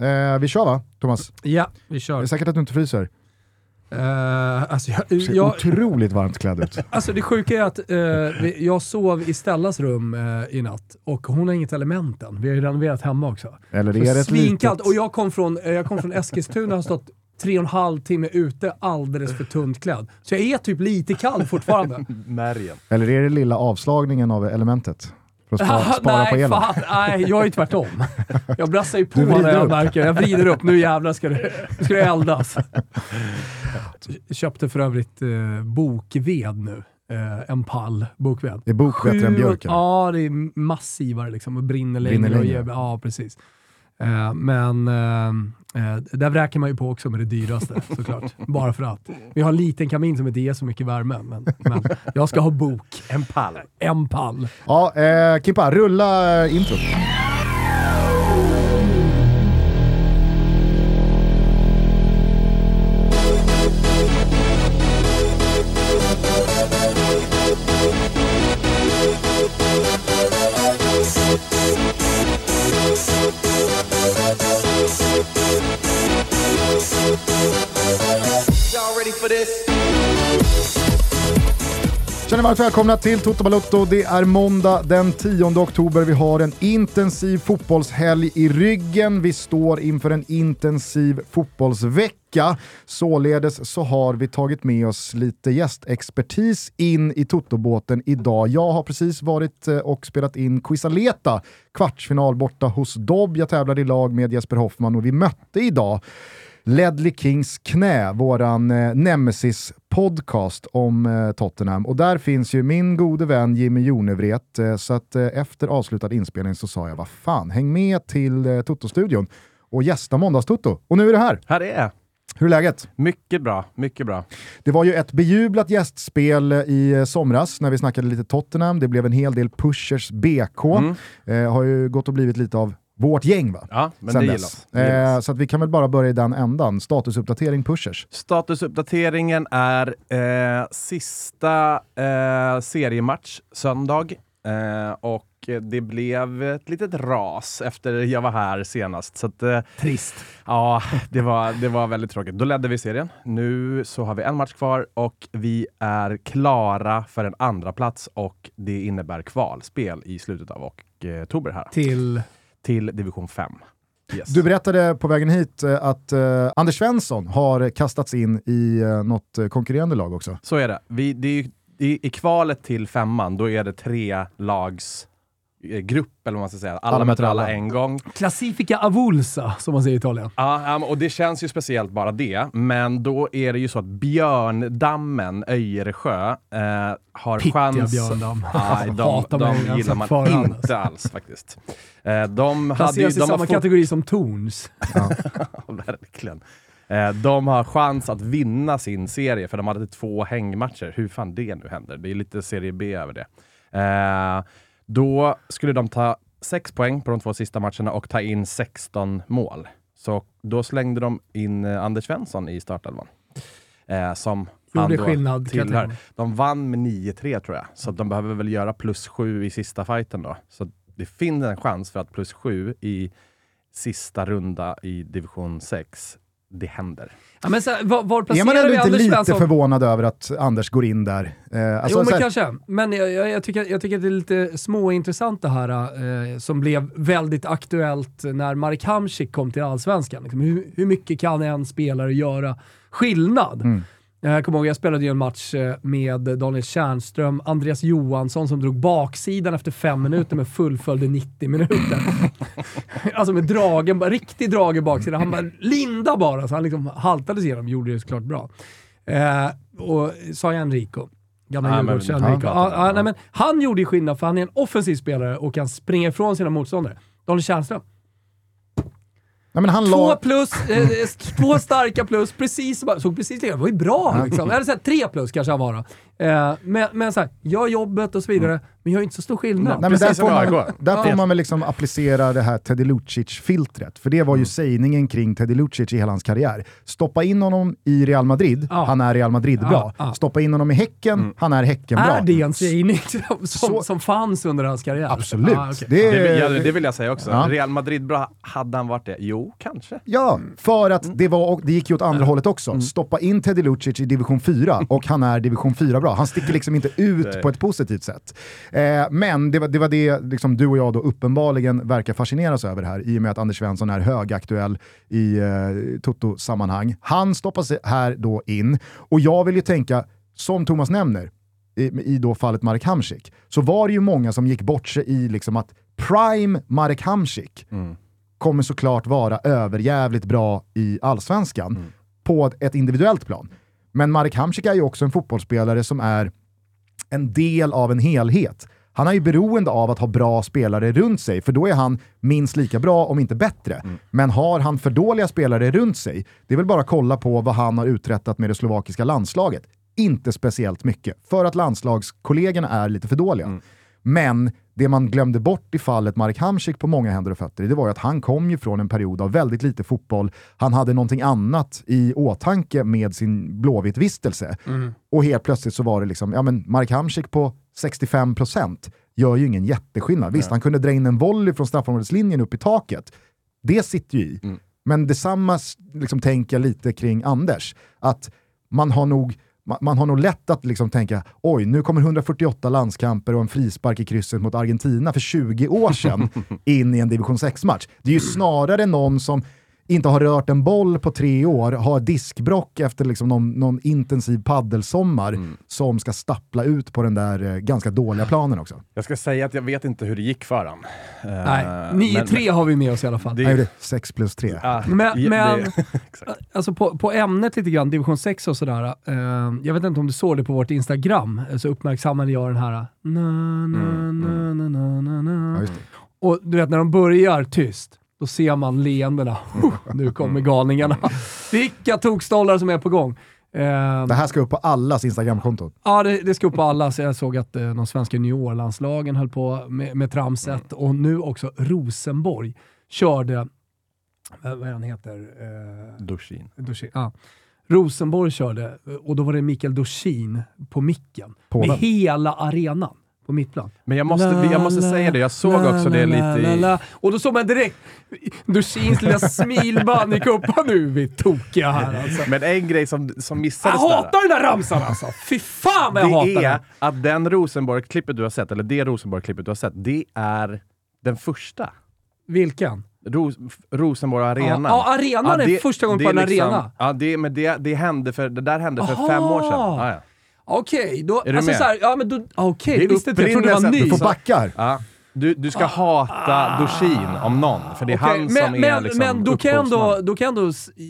Eh, vi kör va, Thomas? Ja, vi Det kör. är säkert att du inte fryser. Uh, alltså, jag, Du ser jag, otroligt varmt klädd ut. alltså det sjuka är att vi- jag sov i Stellas rum eh, i natt och hon har inget element än. Vi har ju renoverat hemma också. Eller Så är det svinkallt. litet... Och jag kom från, jag kom från Eskilstuna och har stått tre och en halv timme ute alldeles för tunt klädd. Så jag är typ lite kall fortfarande. Märgen. Eller är det lilla avslagningen av elementet? För att spara, spara nej, på elen? fan, nej, jag är tvärtom. Jag brassar ju på när jag upp. märker Jag vrider upp. Nu jävlar ska det, ska det eldas. Köpte för övrigt eh, bokved nu. Eh, en pall bokved. Är bok bättre än björk? Ja, det är massivare liksom och brinner längre. Brinner och längre. ger, ja, precis. Eh, men eh, eh, där vräker man ju på också med det dyraste såklart. Bara för att. Vi har en liten kamin som inte ger så mycket värme, men, men jag ska ha bok. En pall. En pall. Ja, eh, Kimpa, rulla eh, introt. Känner varmt välkomna till Toto Balotto. Det är måndag den 10 oktober. Vi har en intensiv fotbollshelg i ryggen. Vi står inför en intensiv fotbollsvecka. Således så har vi tagit med oss lite gästexpertis in i Toto-båten idag. Jag har precis varit eh, och spelat in Quisaleta, kvartsfinal borta hos Dobb. Jag tävlade i lag med Jesper Hoffman och vi mötte idag Ledley Kings knä, våran eh, Nemesis-podcast om eh, Tottenham. Och där finns ju min gode vän Jimmy Jonevret, eh, så att eh, efter avslutad inspelning så sa jag vad fan, häng med till eh, Toto-studion och gästa Måndagstotto. Och nu är det här. Här är jag. Hur är läget? Mycket bra, mycket bra. Det var ju ett bejublat gästspel eh, i eh, somras när vi snackade lite Tottenham. Det blev en hel del pushers BK. Eh, har ju gått och blivit lite av vårt gäng va? Ja, men Sen det dess. gillas. Det. Eh, så att vi kan väl bara börja i den ändan. Statusuppdatering pushers. Statusuppdateringen är eh, sista eh, seriematch söndag eh, och det blev ett litet ras efter jag var här senast. Så att, eh, Trist. ja, det var, det var väldigt tråkigt. Då ledde vi serien. Nu så har vi en match kvar och vi är klara för en andra plats och det innebär kvalspel i slutet av ok- oktober här Till... till division 5. Yes. Du berättade på vägen hit eh, att eh, Anders Svensson har kastats in i uh, något konkurrerande lag också. Så är det. Vi, det är, ju- i, I kvalet till femman, då är det tre lags grupp, eller vad man ska säga. Alla, Alla möter alla alla. en gång. Classifica avulsa, som man säger i Italien. Ja, och det känns ju speciellt bara det, men då är det ju så att Björndammen, Öjeresjö, eh, har Pittiga chans... Björndam. Nej, de, de redan gillar man förhand, inte alltså. alls faktiskt. Eh, de hade ju, i de har samma fått- kategori som Torns. Ja, verkligen. Eh, de har chans att vinna sin serie, för de hade två hängmatcher. Hur fan det nu händer. Det är lite serie B över det. Eh, då skulle de ta sex poäng på de två sista matcherna och ta in 16 mål. Så då slängde de in eh, Anders Svensson i startelvan. Eh, som han Gjorde då skillnad, tillhör. De vann med 9-3 tror jag, så att de behöver väl göra plus 7 i sista fighten då. Så det finns en chans för att plus 7 i sista runda i division 6, det händer. Ja, men så, var, var Är man ändå inte lite Svensson? förvånad över att Anders går in där? Eh, alltså, jo, men här- kanske. Men jag, jag, jag, tycker, jag tycker att det är lite småintressant det här eh, som blev väldigt aktuellt när Marek Hamsik kom till Allsvenskan. Liksom, hur, hur mycket kan en spelare göra skillnad? Mm. Jag kommer ihåg, jag spelade ju en match eh, med Daniel Tjärnström, Andreas Johansson som drog baksidan efter fem minuter men fullföljde 90 minuter. alltså med dragen, riktig drag i baksidan. Han bara linda bara, så han liksom haltade sig igenom, gjorde det såklart bra. Eh, och sa jag Enrico? Gamla Ja, men- Djurgårds-Enrico. ja, Ja, ja, ja. nej, men han gjorde ju skillnad för han är en offensiv spelare och kan springa ifrån sina motståndare. Daniel Tjärnström. Nej, men han Två la... plus, eh, två starka plus, precis såg precis lika, det var ju bra liksom. Eller så här, tre plus kanske han var då. Eh, men men så här, gör jobbet och så vidare, men gör inte så stor skillnad. Nej, men där får man, där får man väl liksom applicera det här Teddy Lucic-filtret. För det var ju Mm. sägningen kring Teddy Lucic i hela hans karriär. Stoppa in honom i Real Madrid, Ja. han är Real Madrid-bra. Ja, ja. Stoppa in honom i Häcken, Mm. han är Häcken-bra. är det en sägning som, som, som fanns under hans karriär? Absolut. Ah, okej. det, Det, vill- ja, det vill jag säga också. Ja. Real Madrid bra, hade han varit det? Jo, kanske. Ja, för att Mm. det, var, det gick ju åt andra hållet också. Stoppa in Teddy Lucic i division 4 och han är division 4 bra. Han sticker liksom inte ut på ett positivt sätt. Eh, men det var det, var det liksom, du och jag då uppenbarligen verkar fascineras över här i och med att Anders Svensson är högaktuell i eh, Toto-sammanhang. Han stoppas här då in och jag vill ju tänka, som Thomas nämner, i, i då fallet Marek Hamsik, så var det ju många som gick bort sig i liksom att prime Marek Hamsik kommer såklart vara överjävligt bra i allsvenskan på ett individuellt plan. Men Marek Hamsik är ju också en fotbollsspelare som är en del av en helhet. Han är ju beroende av att ha bra spelare runt sig, för då är han minst lika bra, om inte bättre. Men har han för dåliga spelare runt sig, det är väl bara att kolla på vad han har uträttat med det slovakiska landslaget. Inte speciellt mycket, för att landslagskollegorna är lite för dåliga. Men det man glömde bort i fallet Marek Hamsik på många händer och fötter, det var ju att han kom ju från en period av väldigt lite fotboll. Han hade någonting annat i åtanke med sin Blåvitt-vistelse. Och helt plötsligt så var det liksom, ja men Marek Hamsik på 65% gör ju ingen jätteskillnad. Visst, han kunde dra in en volley från straffområdeslinjen upp i taket. Det sitter ju i. Men detsamma liksom, tänker jag lite kring Anders. Att man har nog man, man har nog lätt att liksom tänka, oj, nu kommer 148 landskamper och en frispark i krysset mot Argentina för 20 år sedan in i en division 6-match. Det är ju snarare någon som inte har rört en boll på tre år, har diskbrock efter liksom någon, någon intensiv paddelsommar som ska stappla ut på den där eh, ganska dåliga planen också. Jag ska säga att jag vet inte hur det gick för han. Eh, Nej, 9-3 har vi med oss i alla fall. Det- Han gjorde 6 plus 3. Ja, Men- ja, men- det- exakt. Alltså på, på ämnet lite grann, division 6 och sådär. Eh, jag vet inte om du såg det på vårt Instagram, eh, så uppmärksammade jag den här na, na, na, na, na, na, na. Ja, det. Och du vet när de börjar tyst, då ser man leendena. nu kommer galningarna. Vilka tokstollar som är på gång. Det här ska upp på allas Instagramkonton. Ja, det, det ska upp på alla. Så jag såg att eh, de svenska juniorlandslagen höll på med, med tramset och nu också Rosenborg körde, eh, vad han heter? Eh, Dorsin. Dorsin. Rosenborg körde och då var det Mikael Dorsin på micken. Påven. Med hela arenan på mittplan. Men jag måste, jag måste säga det, jag såg La, också det la, lite la, i... la. Och då såg man direkt Dorsins lilla smilband i kuppen. Nu är vi tokiga här alltså. Men en grej som, som Jag missades där. hatar den där ramsan alltså! Fy fan vad jag hatar det den! är att den Rosenborg-klippet du har sett, eller det Rosenborg-klippet du har sett, det är den första. Vilken? Ros Rosenborg Arenan. Ja, ja, arenan är första gången det på en liksom- arena. Ja, det, men det, det, hände för, det där hände för Aha! fem år sedan. Ja, ja. Okej, då... Är du alltså med? så här, ja, men då... Okej, Det är visste inte jag. Trodde det var ny. Du får backa här. Ja. Du, du ska hata Dorsin om någon, för det är Okej, han som men, är men, liksom men då kan jag ändå, då kan ändå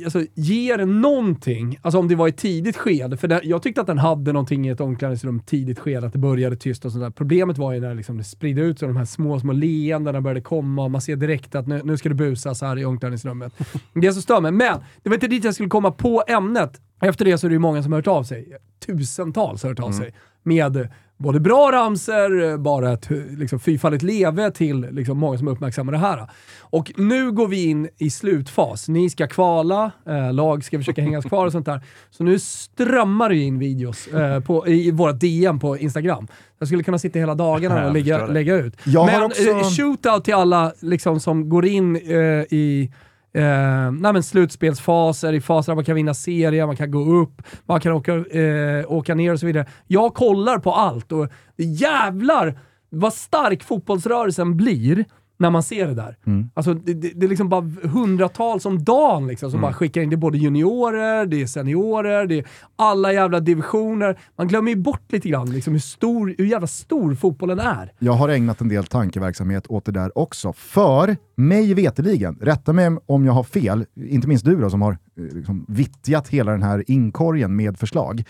alltså, ge det någonting, alltså om det var i tidigt skede, för det, jag tyckte att den hade någonting i ett omklädningsrum tidigt skede, att det började tyst och sådär. Problemet var ju när liksom det spridde ut sig, de här små, små leendena började komma och man ser direkt att nu, nu ska det busas här i omklädningsrummet. det är så stör mig. Men det var inte dit jag skulle komma på ämnet. Efter det så är det ju många som har hört av sig. Tusentals har hört av sig. Med både bra ramser, bara ett liksom, fyrfaldigt leve till liksom, många som uppmärksammar det här. Och nu går vi in i slutfas. Ni ska kvala, eh, lag ska försöka hängas kvar och sånt där. Så nu strömmar det in videos eh, på, i, våra DM på Instagram. Jag skulle kunna sitta hela dagarna och lägga, lägga ut. Jag har Men också- eh, shootout till alla liksom, som går in eh, i Eh, nej men slutspelsfaser, i faser där man kan vinna serier, man kan gå upp, man kan åka, eh, åka ner och så vidare. Jag kollar på allt och jävlar vad stark fotbollsrörelsen blir när man ser det där. Alltså, det, det, det är liksom bara hundratals om dagen liksom, som bara skickar in. Det är både juniorer, det är seniorer, det är alla jävla divisioner. Man glömmer ju bort lite grann liksom, hur, stor, hur jävla stor fotbollen är. Jag har ägnat en del tankeverksamhet åt det där också. För mig veteligen, rätta mig om jag har fel, inte minst du då som har eh, liksom, vittjat hela den här inkorgen med förslag.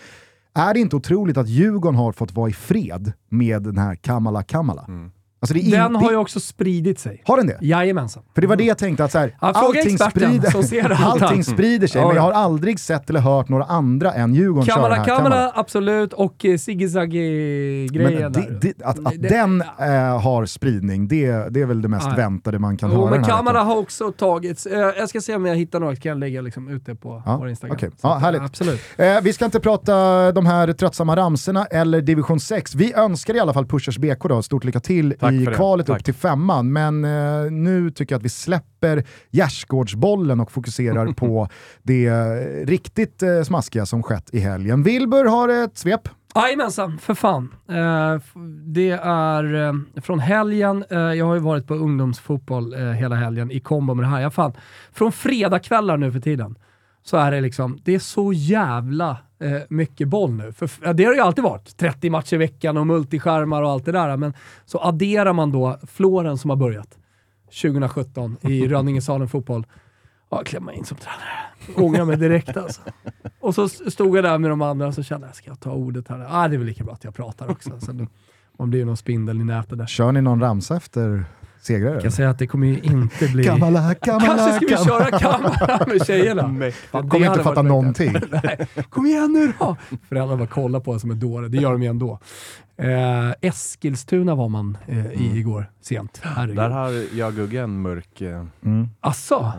Är det inte otroligt att Djurgården har fått vara i fred med den här Kamala Kamala? Alltså det Den har ju också spridit sig. Har den det? Jajamensan. För det var det jag tänkte, att så här, Ja, allting, experten sprider, som ser allt allting sprider sig, Ja, men jag ja. har aldrig sett eller hört några andra än Djurgården köra Kamala här. Kamala, absolut. Och eh, det, det, att, att Det- den eh, har spridning, det, det är väl det mest Nej. väntade man kan Jo, höra men veckan. har också tagits. Eh, jag ska se om jag hittar några, kan jag lägga liksom ute på Ja, vår Instagram. Så Ja, härligt. Absolut. Eh, vi ska inte prata de här tröttsamma ramserna eller division 6. Vi önskar i alla fall Pushers BK då, stort lycka till Tack i kvalet Tack. upp till femman. Men eh, nu tycker jag att vi släpper gärdsgårdsbollen och fokuserar på det eh, riktigt eh, smaskiga som skett i helgen. Wilbur har ett svep. Jajamensan, för fan. Eh, det är eh, från helgen, jag har ju varit på ungdomsfotboll hela helgen i kombo med det här. Jag fan, från fredagskvällar nu för tiden så är det liksom, det är så jävla eh, mycket boll nu. För, det har det ju alltid varit. 30 matcher i veckan och multiskärmar och allt det där. Men så adderar man då Floren som har börjat 2017 i Rönningesalen fotboll. Ja, klämma in som tränare. Ångrar mig direkt alltså. Och så stod jag där med de andra och så kände jag, ska jag ta ordet här? Ah, det är väl lika bra att jag pratar också. Så man blir ju någon spindel i nätet där. Kör ni någon ramsa efter segrare? Jag kan säga att det kommer ju inte bli... Kamala, Kamala, Kanske ska vi Kamala. köra kamera med tjejerna. Jag Det kommer inte fatta någonting. Nej, kom igen nu då! Föräldrarna bara kollar på en som en dåre, det gör de ju ändå. Eh, Eskilstuna var man eh, i igår, sent. Herregud. Där har jag Gugge en mörk... eh, Mm. Asså?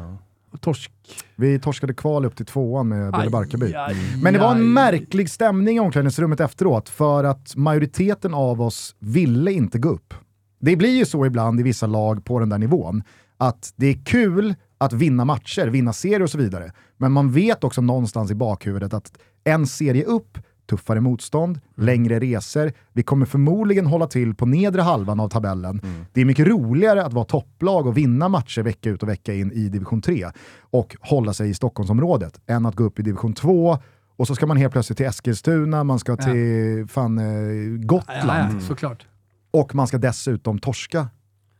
Torsk? Vi torskade kval upp till tvåan med Belle Barkarby. Aj, Men det var en märklig stämning i omklädningsrummet efteråt för att majoriteten av oss ville inte gå upp. Det blir ju så ibland i vissa lag på den där nivån att det är kul att vinna matcher, vinna serier och så vidare. Men man vet också någonstans i bakhuvudet att en serie upp, tuffare motstånd, längre resor. Vi kommer förmodligen hålla till på nedre halvan av tabellen. Det är mycket roligare att vara topplag och vinna matcher vecka ut och vecka in i division 3 och hålla sig i Stockholmsområdet än att gå upp i division 2 och så ska man helt plötsligt till Eskilstuna, man ska till fan, eh, Gotland Ja, ja, såklart. Och man ska dessutom torska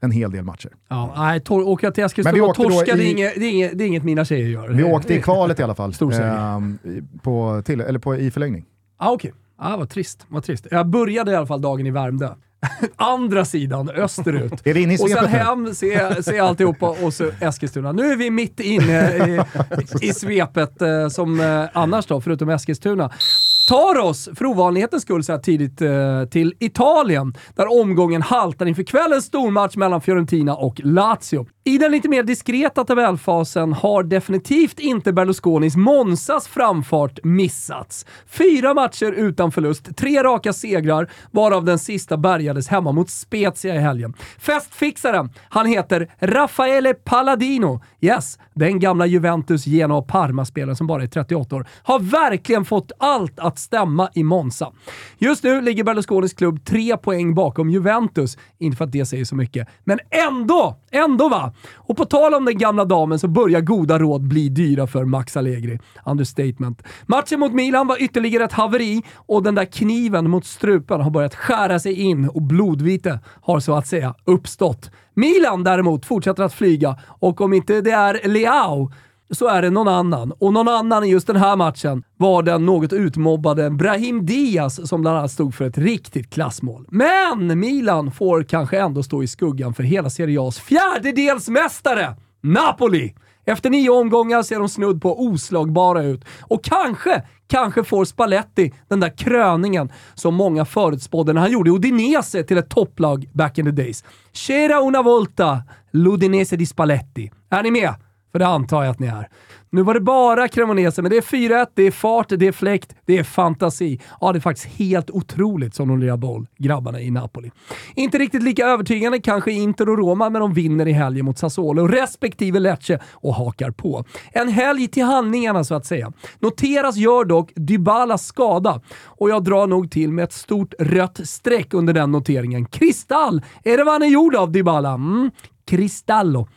en hel del matcher. Ja, nej, tor- åka till Eskilstuna och torska, det, är i- inget, det, är inget, det är inget mina tjejer gör. Vi åkte i kvalet i alla fall, Stor i- på, till, eller på, i förlängning. Ah, Okej, ah, vad trist. Vad trist. Jag började i alla fall dagen i Värmdö. Andra sidan, österut. Är vi inne i och sen hem, se, se alltihopa och så Eskilstuna. Nu är vi mitt inne i, i svepet eh, som eh, annars då, förutom Eskilstuna. Tar oss, för ovanlighetens skull, så här tidigt eh, till Italien, där omgången haltar inför kvällens stormatch mellan Fiorentina och Lazio. I den lite mer diskreta tabellfasen har definitivt inte Berlusconis Monsas framfart missats. Fyra matcher utan förlust, tre raka segrar, varav den sista bärgades hemma mot Spezia i helgen. Festfixaren, han heter Raffaele Palladino. Yes, den gamla Juventus, Genoa och Parma-spelaren som bara är 38 år, har verkligen fått allt att stämma i Monza. Just nu ligger Berlusconis klubb tre poäng bakom Juventus. Inte för att det säger så mycket, men ändå! Ändå va! Och på tal om den gamla damen så börjar goda råd bli dyra för Max Allegri. Understatement. Matchen mot Milan var ytterligare ett haveri och den där kniven mot strupen har börjat skära sig in och blodvite har så att säga uppstått. Milan däremot fortsätter att flyga och om inte det är Leao så är det någon annan. Och någon annan i just den här matchen var den något utmobbade Brahim Diaz som bland annat stod för ett riktigt klassmål. Men Milan får kanske ändå stå i skuggan för hela Serie A's fjärdedelsmästare, Napoli! Efter nio omgångar ser de snudd på oslagbara ut. Och kanske, kanske får Spalletti den där kröningen som många förutspådde när han gjorde Udinese till ett topplag back in the days. C'era una volta, l'Udinese di Spalletti. Är ni med? För det antar jag att ni är. Nu var det bara Cremonese, men det är 4-1, det är fart, det är fläkt, det är fantasi. Ja, det är faktiskt helt otroligt som de lirar boll, grabbarna i Napoli. Inte riktigt lika övertygande kanske Inter och Roma, men de vinner i helgen mot Sassuolo respektive Lecce och hakar på. En helg till handlingarna så att säga. Noteras gör dock Dybalas skada och jag drar nog till med ett stort rött streck under den noteringen. Kristall! Är det vad han är gjord av, Dybala? Mm, Cristallo.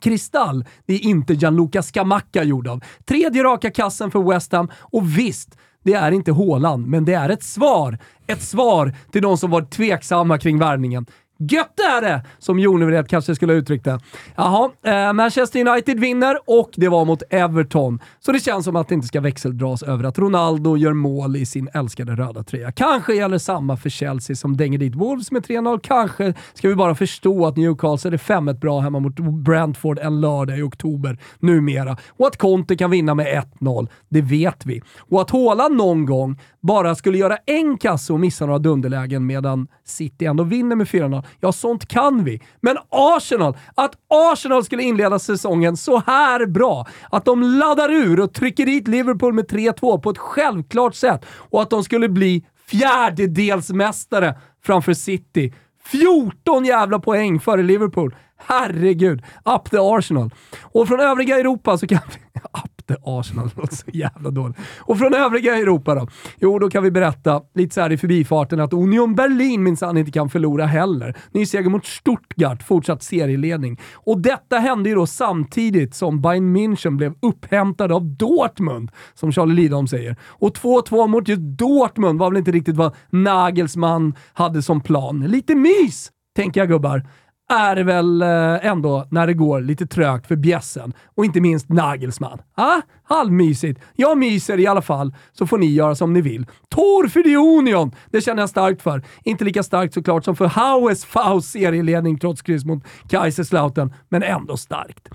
Kristall, det är inte Gianluca Scamacca gjord av. Tredje raka kassen för West Ham och visst, det är inte Håland, men det är ett svar. Ett svar till de som var tveksamma kring värvningen. Gött är det! Som Jonevred kanske skulle ha uttryckt det. Jaha, eh, Manchester United vinner och det var mot Everton. Så det känns som att det inte ska växeldras över att Ronaldo gör mål i sin älskade röda tröja. Kanske gäller samma för Chelsea som dänger dit Wolves med 3-0. Kanske ska vi bara förstå att Newcastle är 5-1 bra hemma mot Brentford en lördag i oktober numera. Och att Conte kan vinna med 1-0, det vet vi. Och att Haaland någon gång bara skulle göra en kasse och missa några dunderlägen medan City ändå vinner med 4-0. Ja, sånt kan vi. Men Arsenal, att Arsenal skulle inleda säsongen så här bra, att de laddar ur och trycker dit Liverpool med 3-2 på ett självklart sätt och att de skulle bli fjärdedelsmästare framför City. 14 jävla poäng före Liverpool. Herregud, up the Arsenal. Och från övriga Europa så kan vi... Up the Arsenal, det låter så jävla dåligt. Och från övriga Europa då? Jo, då kan vi berätta lite så här i förbifarten att Union Berlin minsann inte kan förlora heller. Ny seger mot Stuttgart, fortsatt serieledning. Och detta hände ju då samtidigt som Bayern München blev upphämtade av Dortmund, som Charlie Lidholm säger. Och 2-2 mot just Dortmund var väl inte riktigt vad Nagelsmann hade som plan. Lite mys, tänker jag gubbar är det väl eh, ändå när det går lite trögt för bjässen och inte minst Nagelsmann. Ah, halvmysigt. Jag myser i alla fall, så får ni göra som ni vill. Tor för the Union! Det känner jag starkt för. Inte lika starkt såklart som för Haues Faust serieledning trots kryss mot Kaiserslautern, men ändå starkt.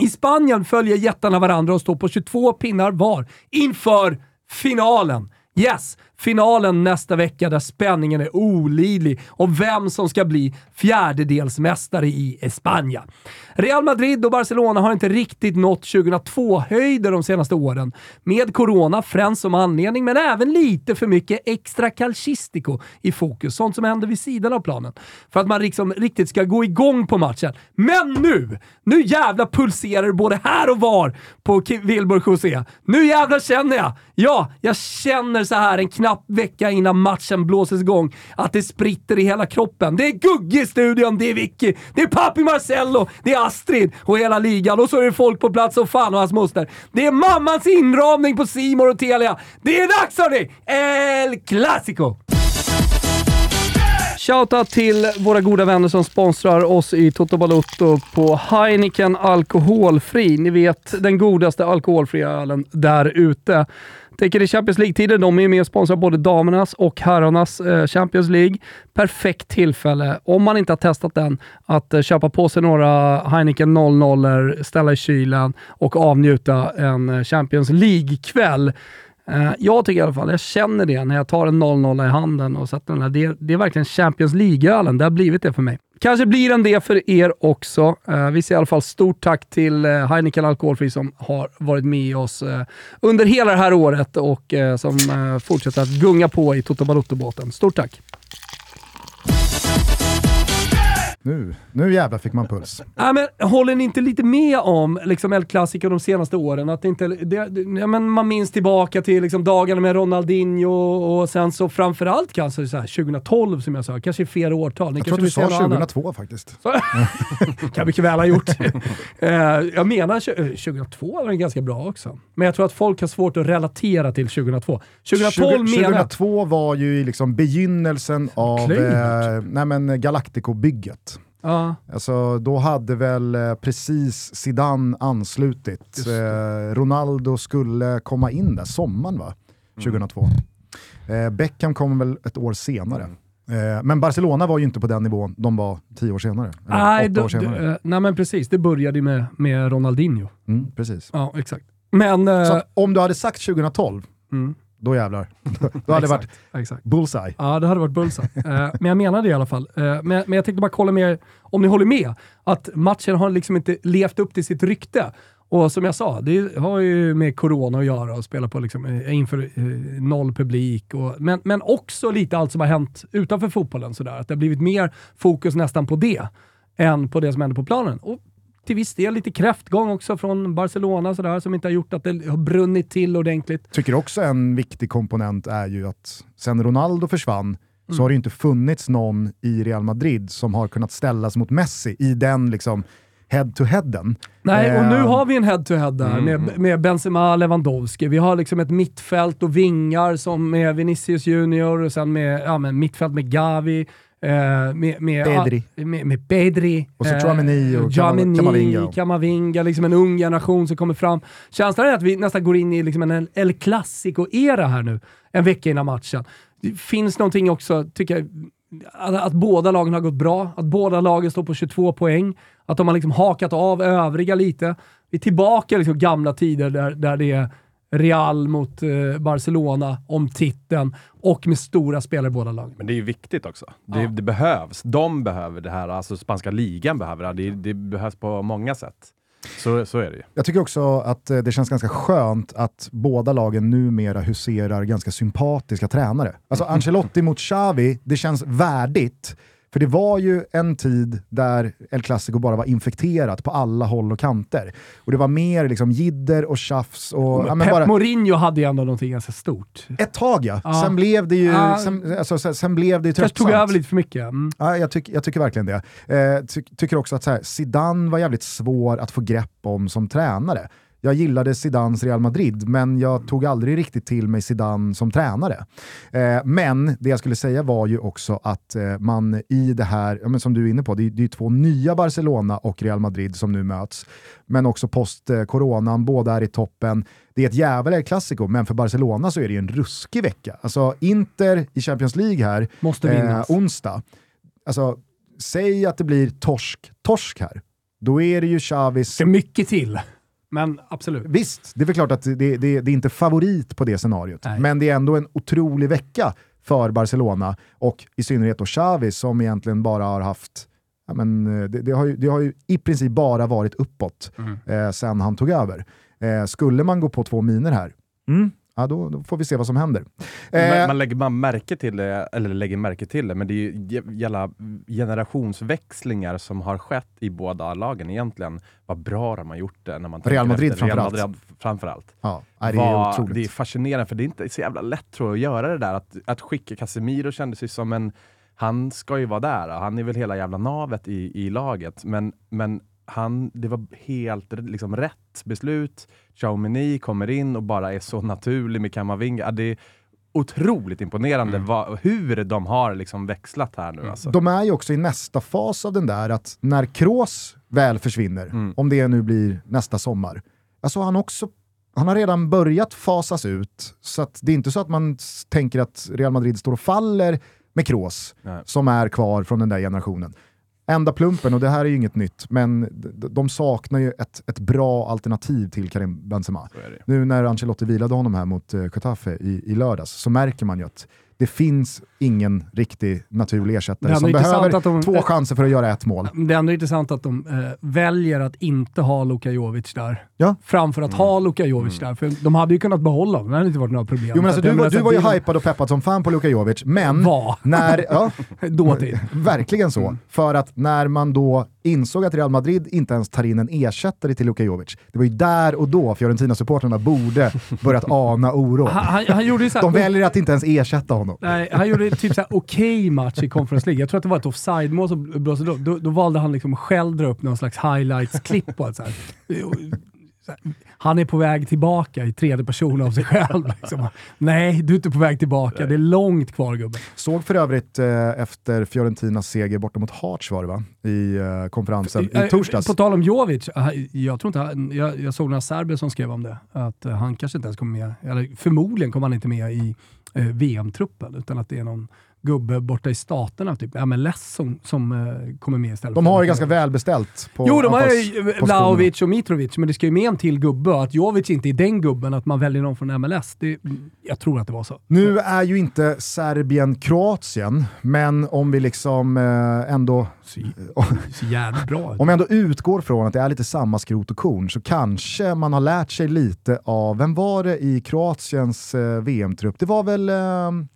I Spanien följer jättarna varandra och står på 22 pinnar var inför finalen. Yes, finalen nästa vecka där spänningen är olidlig om vem som ska bli fjärdedelsmästare i Espanja. Real Madrid och Barcelona har inte riktigt nått 2002-höjder de senaste åren. Med corona främst som anledning, men även lite för mycket extra calcistico i fokus. Sånt som händer vid sidan av planen. För att man liksom riktigt ska gå igång på matchen. Men nu! Nu jävla pulserar det både här och var på Wilbur José. Nu jävlar känner jag! Ja, jag känner så här en knapp vecka innan matchen blåses igång att det spritter i hela kroppen. Det är Gugge i studion, det är Vicky, det är Papi Marcello, det är Astrid och hela ligan och så är det folk på plats och fan och hans moster. Det är mammans inramning på Simor och Telia. Det är dags hörni! El Clasico! Shoutout till våra goda vänner som sponsrar oss i Toto Balotto på Heineken Alkoholfri. Ni vet, den godaste alkoholfria ölen där ute. Tänker i Champions League-tider, de är med och sponsrar både damernas och herrarnas eh, Champions League. Perfekt tillfälle, om man inte har testat den, att eh, köpa på sig några Heineken 00 ställa i kylen och avnjuta en eh, Champions League-kväll. Jag tycker i alla fall, jag känner det när jag tar en 00-i handen och sätter den där. Det, det är verkligen Champions League-ölen. Det har blivit det för mig. Kanske blir den det för er också. Uh, vi säger i alla fall stort tack till uh, Heineken Alkoholfri som har varit med oss eh, under hela det här året och som fortsätter att gunga på i Toto Balotto-båten. Stort tack! Nu, nu jävlar fick man puls. Ja, men, håller ni inte lite med om liksom, El Clasico de senaste åren? Att det inte, det, ja, men man minns tillbaka till liksom, dagarna med Ronaldinho och sen så framförallt kanske så här, 2012 som jag sa, kanske fel årtal. Ni jag tror att du sa 2002 annat. faktiskt. Så, kan mycket väl ha gjort. uh, jag menar 2002 var den ganska bra också. Men jag tror att folk har svårt att relatera till 2002. 2012 20, 2002 var ju liksom begynnelsen av eh, Galactico-bygget. Ja. Alltså, då hade väl eh, precis Zidane anslutit. Eh, Ronaldo skulle komma in där sommaren va? 2002. Mm. Eh, Beckham kom väl ett år senare. Mm. Men Barcelona var ju inte på den nivån de var tio år senare. Nej, då, år senare. Nej men precis, det började med, med Ronaldinho. Mm, precis. Ja, exakt. Men, Så om du hade sagt 2012, mm då jävlar. Då hade det varit exakt. bullseye. Ja, det hade varit bullseye. uh, men jag menar det i alla fall. Uh, men, men jag tänkte bara kolla med om ni håller med, att matchen har liksom inte levt upp till sitt rykte. Och som jag sa, det har ju med corona att göra och spela på liksom, eh, inför eh, noll publik. Och, men, men också lite allt som har hänt utanför fotbollen. Sådär. Att det har blivit mer fokus nästan på det än på det som händer på planen. Och till viss del lite kräftgång också från Barcelona sådär, som inte har gjort att det har brunnit till ordentligt. Tycker också en viktig komponent är ju att sen Ronaldo försvann mm. så har det inte funnits någon i Real Madrid som har kunnat ställas mot Messi i den liksom head-to-headen. Nej, och nu eh, har vi en head-to-head -head där mm. med, med Benzema Lewandowski. Vi har liksom ett mittfält och vingar som med Vinicius Junior och sen med ja, men mittfält med Gavi, med, med, Pedri. Med, med Pedri. Och så Chouameni och Jamini, Camavinga. Camavinga, liksom en ung generation som kommer fram. Känslan är att vi nästan går in i liksom en El Clasico-era här nu, en vecka innan matchen. Det finns någonting också, tycker jag, att, att båda lagen har gått bra, att båda lagen står på 22 poäng, att de har liksom hakat av övriga lite. Vi är tillbaka i liksom gamla tider där, där det är Real mot eh, Barcelona om titeln och med stora spelare i båda lagen. Men det är ju viktigt också. Det, Ja. det behövs. De behöver det här, alltså spanska ligan behöver det. Det, det behövs på många sätt. Så, så är det ju. Jag tycker också att eh, det känns ganska skönt att båda lagen numera huserar ganska sympatiska tränare. Alltså Ancelotti mot Xavi, det känns värdigt. För det var ju en tid där El Clasico bara var infekterat på alla håll och kanter. Och det var mer liksom jidder och tjafs och... ja, men Pep bara, Mourinho hade ju ändå någonting ganska stort. ett tag ja. Ja. Sen blev det ju, Ja. sen, alltså, sen, sen blev det ju Kanske tröttsamt. tog över lite för mycket. Mm. Ja, jag, tyck, jag tycker verkligen det. Eh, ty, tycker också att så här, Zidane var jävligt svår att få grepp om som tränare. Jag gillade Zidanes Real Madrid, men jag tog aldrig riktigt till mig Zidane som tränare. Eh, men det jag skulle säga var ju också att eh, man i det här, ja, som du är inne på, det är, det är två nya Barcelona och Real Madrid som nu möts. Men också post-coronan, båda är i toppen. Det är ett jävla Clasico, men för Barcelona så är det ju en ruskig vecka. Alltså Inter i Champions League här, Måste vinnas. Eh, onsdag. Alltså, säg att det blir torsk, torsk här. Då är det ju Chavis... Det är mycket till, men absolut. Visst, det är väl klart att det, det, det är inte favorit på det scenariot. Nej. Men det är ändå en otrolig vecka för Barcelona och i synnerhet då Xavi som egentligen bara har haft Ja, men, eh, det, det, har ju, det har ju i princip bara varit uppåt Mm. eh, sen han tog över. Eh, skulle man gå på två miner här, mm, ja, då, då får vi se vad som händer. Men Eh, man lägger man märke till det, eller lägger märke till det, men det är ju jä- jävla generationsväxlingar som har skett i båda lagen egentligen. Vad bra de har gjort det när man Real Madrid efter. Real framförallt. Madrid framförallt. ja, det är Vad- otroligt. det är fascinerande, för det är inte så jävla lätt tror jag, att göra det där. Att, att skicka Casemiro kändes ju som en... Han ska ju vara där, han är väl hela jävla navet i, i laget. Men, men han, det var helt liksom, rätt beslut. Xiaomeni kommer in och bara är så naturlig med Kamavinga. Ja, Det är otroligt imponerande vad, hur de har liksom växlat här nu. Alltså. De är ju också i nästa fas av den där att när Kroos väl försvinner, Mm. om det nu blir nästa sommar, alltså han också han har redan börjat fasas ut, så att det är inte så att man tänker att Real Madrid står och faller med Kroos, Nej. som är kvar från den där generationen. Enda plumpen, och det här är ju inget nytt, men de saknar ju ett, ett bra alternativ till Karim Benzema. Nu när Ancelotti vilade honom här mot uh, Getafe i, i lördags så märker man ju att det finns ingen riktig naturlig ersättare som behöver de- två chanser för att göra ett mål. Det är ändå intressant att de eh, väljer att inte ha Luka Jovic där. Ja. Framför att ha Luka Jovic där. För de hade ju kunnat behålla honom, det hade inte varit några problem. Jo, men alltså, du, var, du var ju hypad och peppad som fan på Luka Jovic, men Var. när... Ja, Dåtid. verkligen så. Mm. För att när man då insåg att Real Madrid inte ens tar in en ersättare till Luka Jovic, det var ju där och då Fiorentina-supportrarna borde börjat ana oro. Han, han, han gjorde så här, De väljer att inte ens ersätta honom. Nej, han gjorde typ så här okej match i Conference League. Jag tror att det var ett offside-mål som blåste då. då. Då valde han liksom själv dra upp någon slags highlights-klipp han är på väg tillbaka i tredje person av sig själv. Liksom. Nej, du är inte på väg tillbaka. Det är långt kvar gubben. Såg för övrigt eh, efter Fiorentinas seger borta mot Hearts var det va? I eh, konferensen i Eh, torsdags. På tal om Jovic, eh, jag, tror inte, han- jag, jag såg några serber som skrev om det. Att eh, han kanske inte ens kommer med, eller förmodligen kommer han inte med i eh, VM-truppen. Utan att det är någon gubbe borta i staterna, typ MLS, som, som eh, kommer med istället. De har ju ganska välbeställt på Jo, de har ju. Vlahovic och Mitrovic, men det ska ju med en till gubbe. Att Jovic inte är den gubben, att man väljer någon från MLS, det, jag tror att det var så. Nu är ju inte Serbien Kroatien, men om vi liksom eh, ändå Så, så jävligt bra. Om jag ändå utgår från att det är lite samma skrot och korn så kanske man har lärt sig lite av, vem var det i Kroatiens eh, VM-trupp? Det var väl, eh,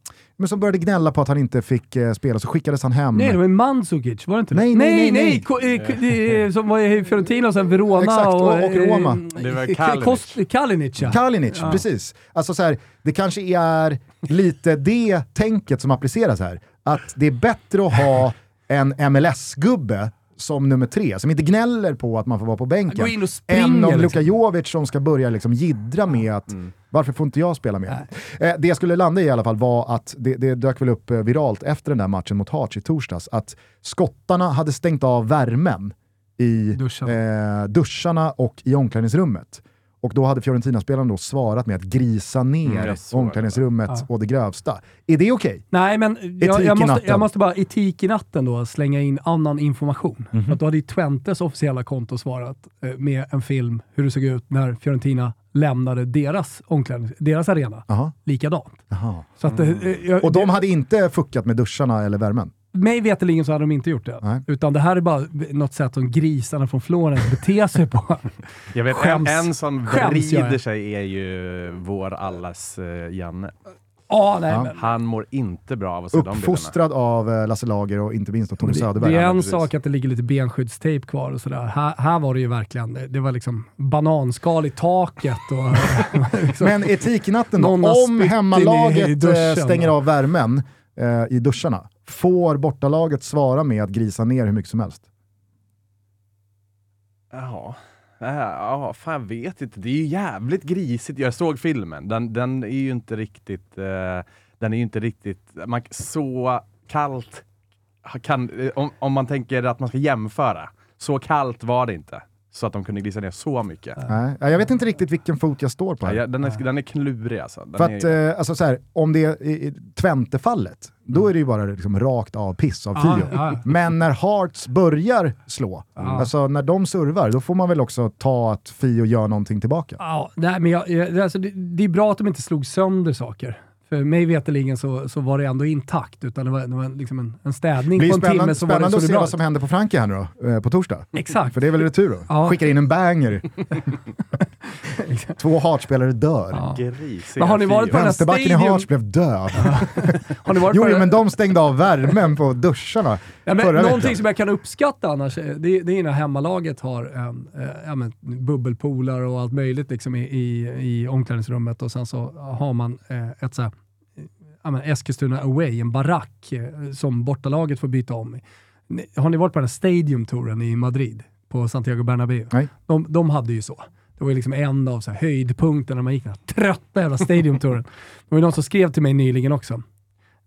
men som började gnälla på att han inte fick eh, spela, så skickades han hem. Nej, det var ju Mandzukic, var det inte det? Nej, nej, nej, nej. Ko- eh, ko- det är- Som var i Fiorentina och sen Verona Exakt, och- och eh, Roma. Det var Kalinic. Kost- Kalinic, ja. Kalinic, Ja. precis. Alltså så här, det kanske är lite det tänket som appliceras här. Att det är bättre att ha en MLS-gubbe som nummer tre, som inte gnäller på att man får vara på bänken, Gå in och springer, än om liksom. Luka Jovic som ska börja liksom jiddra med att Varför får inte jag spela med? Eh, det jag skulle landa i i alla fall var att det, det dök väl upp eh, viralt efter den där matchen mot Hearts i torsdags, att skottarna hade stängt av värmen i Duscharna. eh, duscharna och i omklädningsrummet. Och då hade Fiorentina-spelaren då svarat med att grisa ner Mm, omklädningsrummet Ja. å det grövsta. Är det okej? Nej, men jag, jag, måste, jag måste bara etik i natten då slänga in annan information. Mhm. För att då hade ju Twentes officiella konto svarat eh, med en film hur det såg ut när Fiorentina lämnade deras, omklädnings, deras arena. Jaha. Likadant. Jaha. Så att, eh, jag, Och de hade inte fuckat med duscharna eller värmen? Mig veterligen så hade de inte gjort det. Nej. Utan det här är bara något sätt som grisarna från Florens beter sig på. Jag vet, Skäms. en, en som vrider sig är ju vår allas uh, Janne. Ja, nej, Ja. men. Han mår inte bra av att se de bilderna. Uppfostrad av eh, Lasse Lager och inte minst av Det, Söderberg. det är en precis. sak att det ligger lite benskyddstejp kvar och sådär. Här, här var det ju verkligen, det, det var liksom bananskal i taket och... liksom, Men etik i natten då, om hemmalaget duschen, eh, stänger av värmen eh, i duscharna, får bortalaget svara med att grisa ner hur mycket som helst? Jaha. Äh, Ja, fan jag vet inte. Det är ju jävligt grisigt. Jag såg filmen. Den, den är ju inte riktigt... eh, den är ju inte riktigt... Man, så kallt kan... Eh, om, om man tänker att man ska jämföra. Så kallt var det inte. Så att de kunde glisa ner så mycket. Nej, jag vet inte riktigt vilken fot jag står på här. Ja, den, är, den är klurig alltså. Den För att, är, eh, alltså så här, om det är i- i Twente-fallet, då är det ju bara liksom rakt av piss av Fio. ja. Men när Hearts börjar slå, Ja. alltså när de servar, då får man väl också ta att Fio gör någonting tillbaka. Ja, nej, men jag, jag, alltså, det, det är bra att de inte slog sönder saker. För mig veterligen så, så var det ändå intakt, utan det var, det var liksom en, en städning blir på en timme spännande, så var det, spännande så att se vad som händer på Frankie här nu då, eh, på torsdag. Exakt. För det är väl retur då? Ja. Skickar in en banger. Två Hearts-spelare dör. Ja. grisiga Men har ni varit på den här Vänsterbacken i Hearts blev död. Har ni varit jo, på jo, men de stängde av värmen på duscharna Ja, men någonting veckan. som jag kan uppskatta annars, eh, det, det är när hemmalaget har en, eh, ja, men, bubbelpoolar och allt möjligt liksom i, i, i omklädningsrummet och sen så har man eh, ett så här, eh, ja, men Eskilstuna away, en barack eh, som bortalaget får byta om i. Har ni varit på den här Stadium-touren i Madrid? På Santiago Bernabéu? Nej. De, de hade ju så. Det var ju liksom en av så här höjdpunkterna när man gick den här trötta jävla Stadium-touren. Det var ju någon som skrev till mig nyligen också.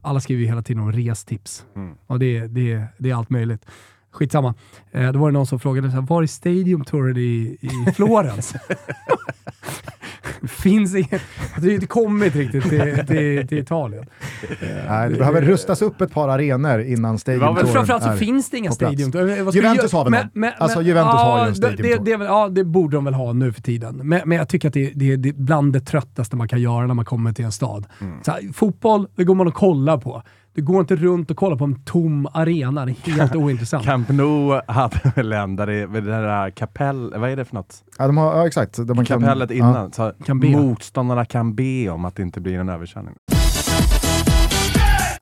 Alla skriver ju hela tiden om restips. Mm. Och det, det, det är allt möjligt. Skitsamma. Eh, då var det någon som frågade så här, var är Stadium Touren i, i Florens? Finns inget. Det har inte kommit riktigt till, till, till Italien. Nej, det behöver rustas upp ett par arenor innan Stadium Men Touren framförallt så är finns det inga. Stadium Tour. Juventus har väl någon? Alltså, Juventus har ju en Stadium det, Tour. ja, det borde de väl ha nu för tiden. Men, men jag tycker att det, det, det är bland det tröttaste man kan göra när man kommer till en stad. Mm. Så här, fotboll, det går man och kollar på. Det går inte runt och kolla på en tom arena. Det är helt ointressant. Camp Nou hade väl en där det, det där kapell... Vad är det för något? Ja, de har, ja exakt. Där man kan, Kapellet ja. innan. Så Kan be. Motståndarna kan be om att det inte blir en överkörning.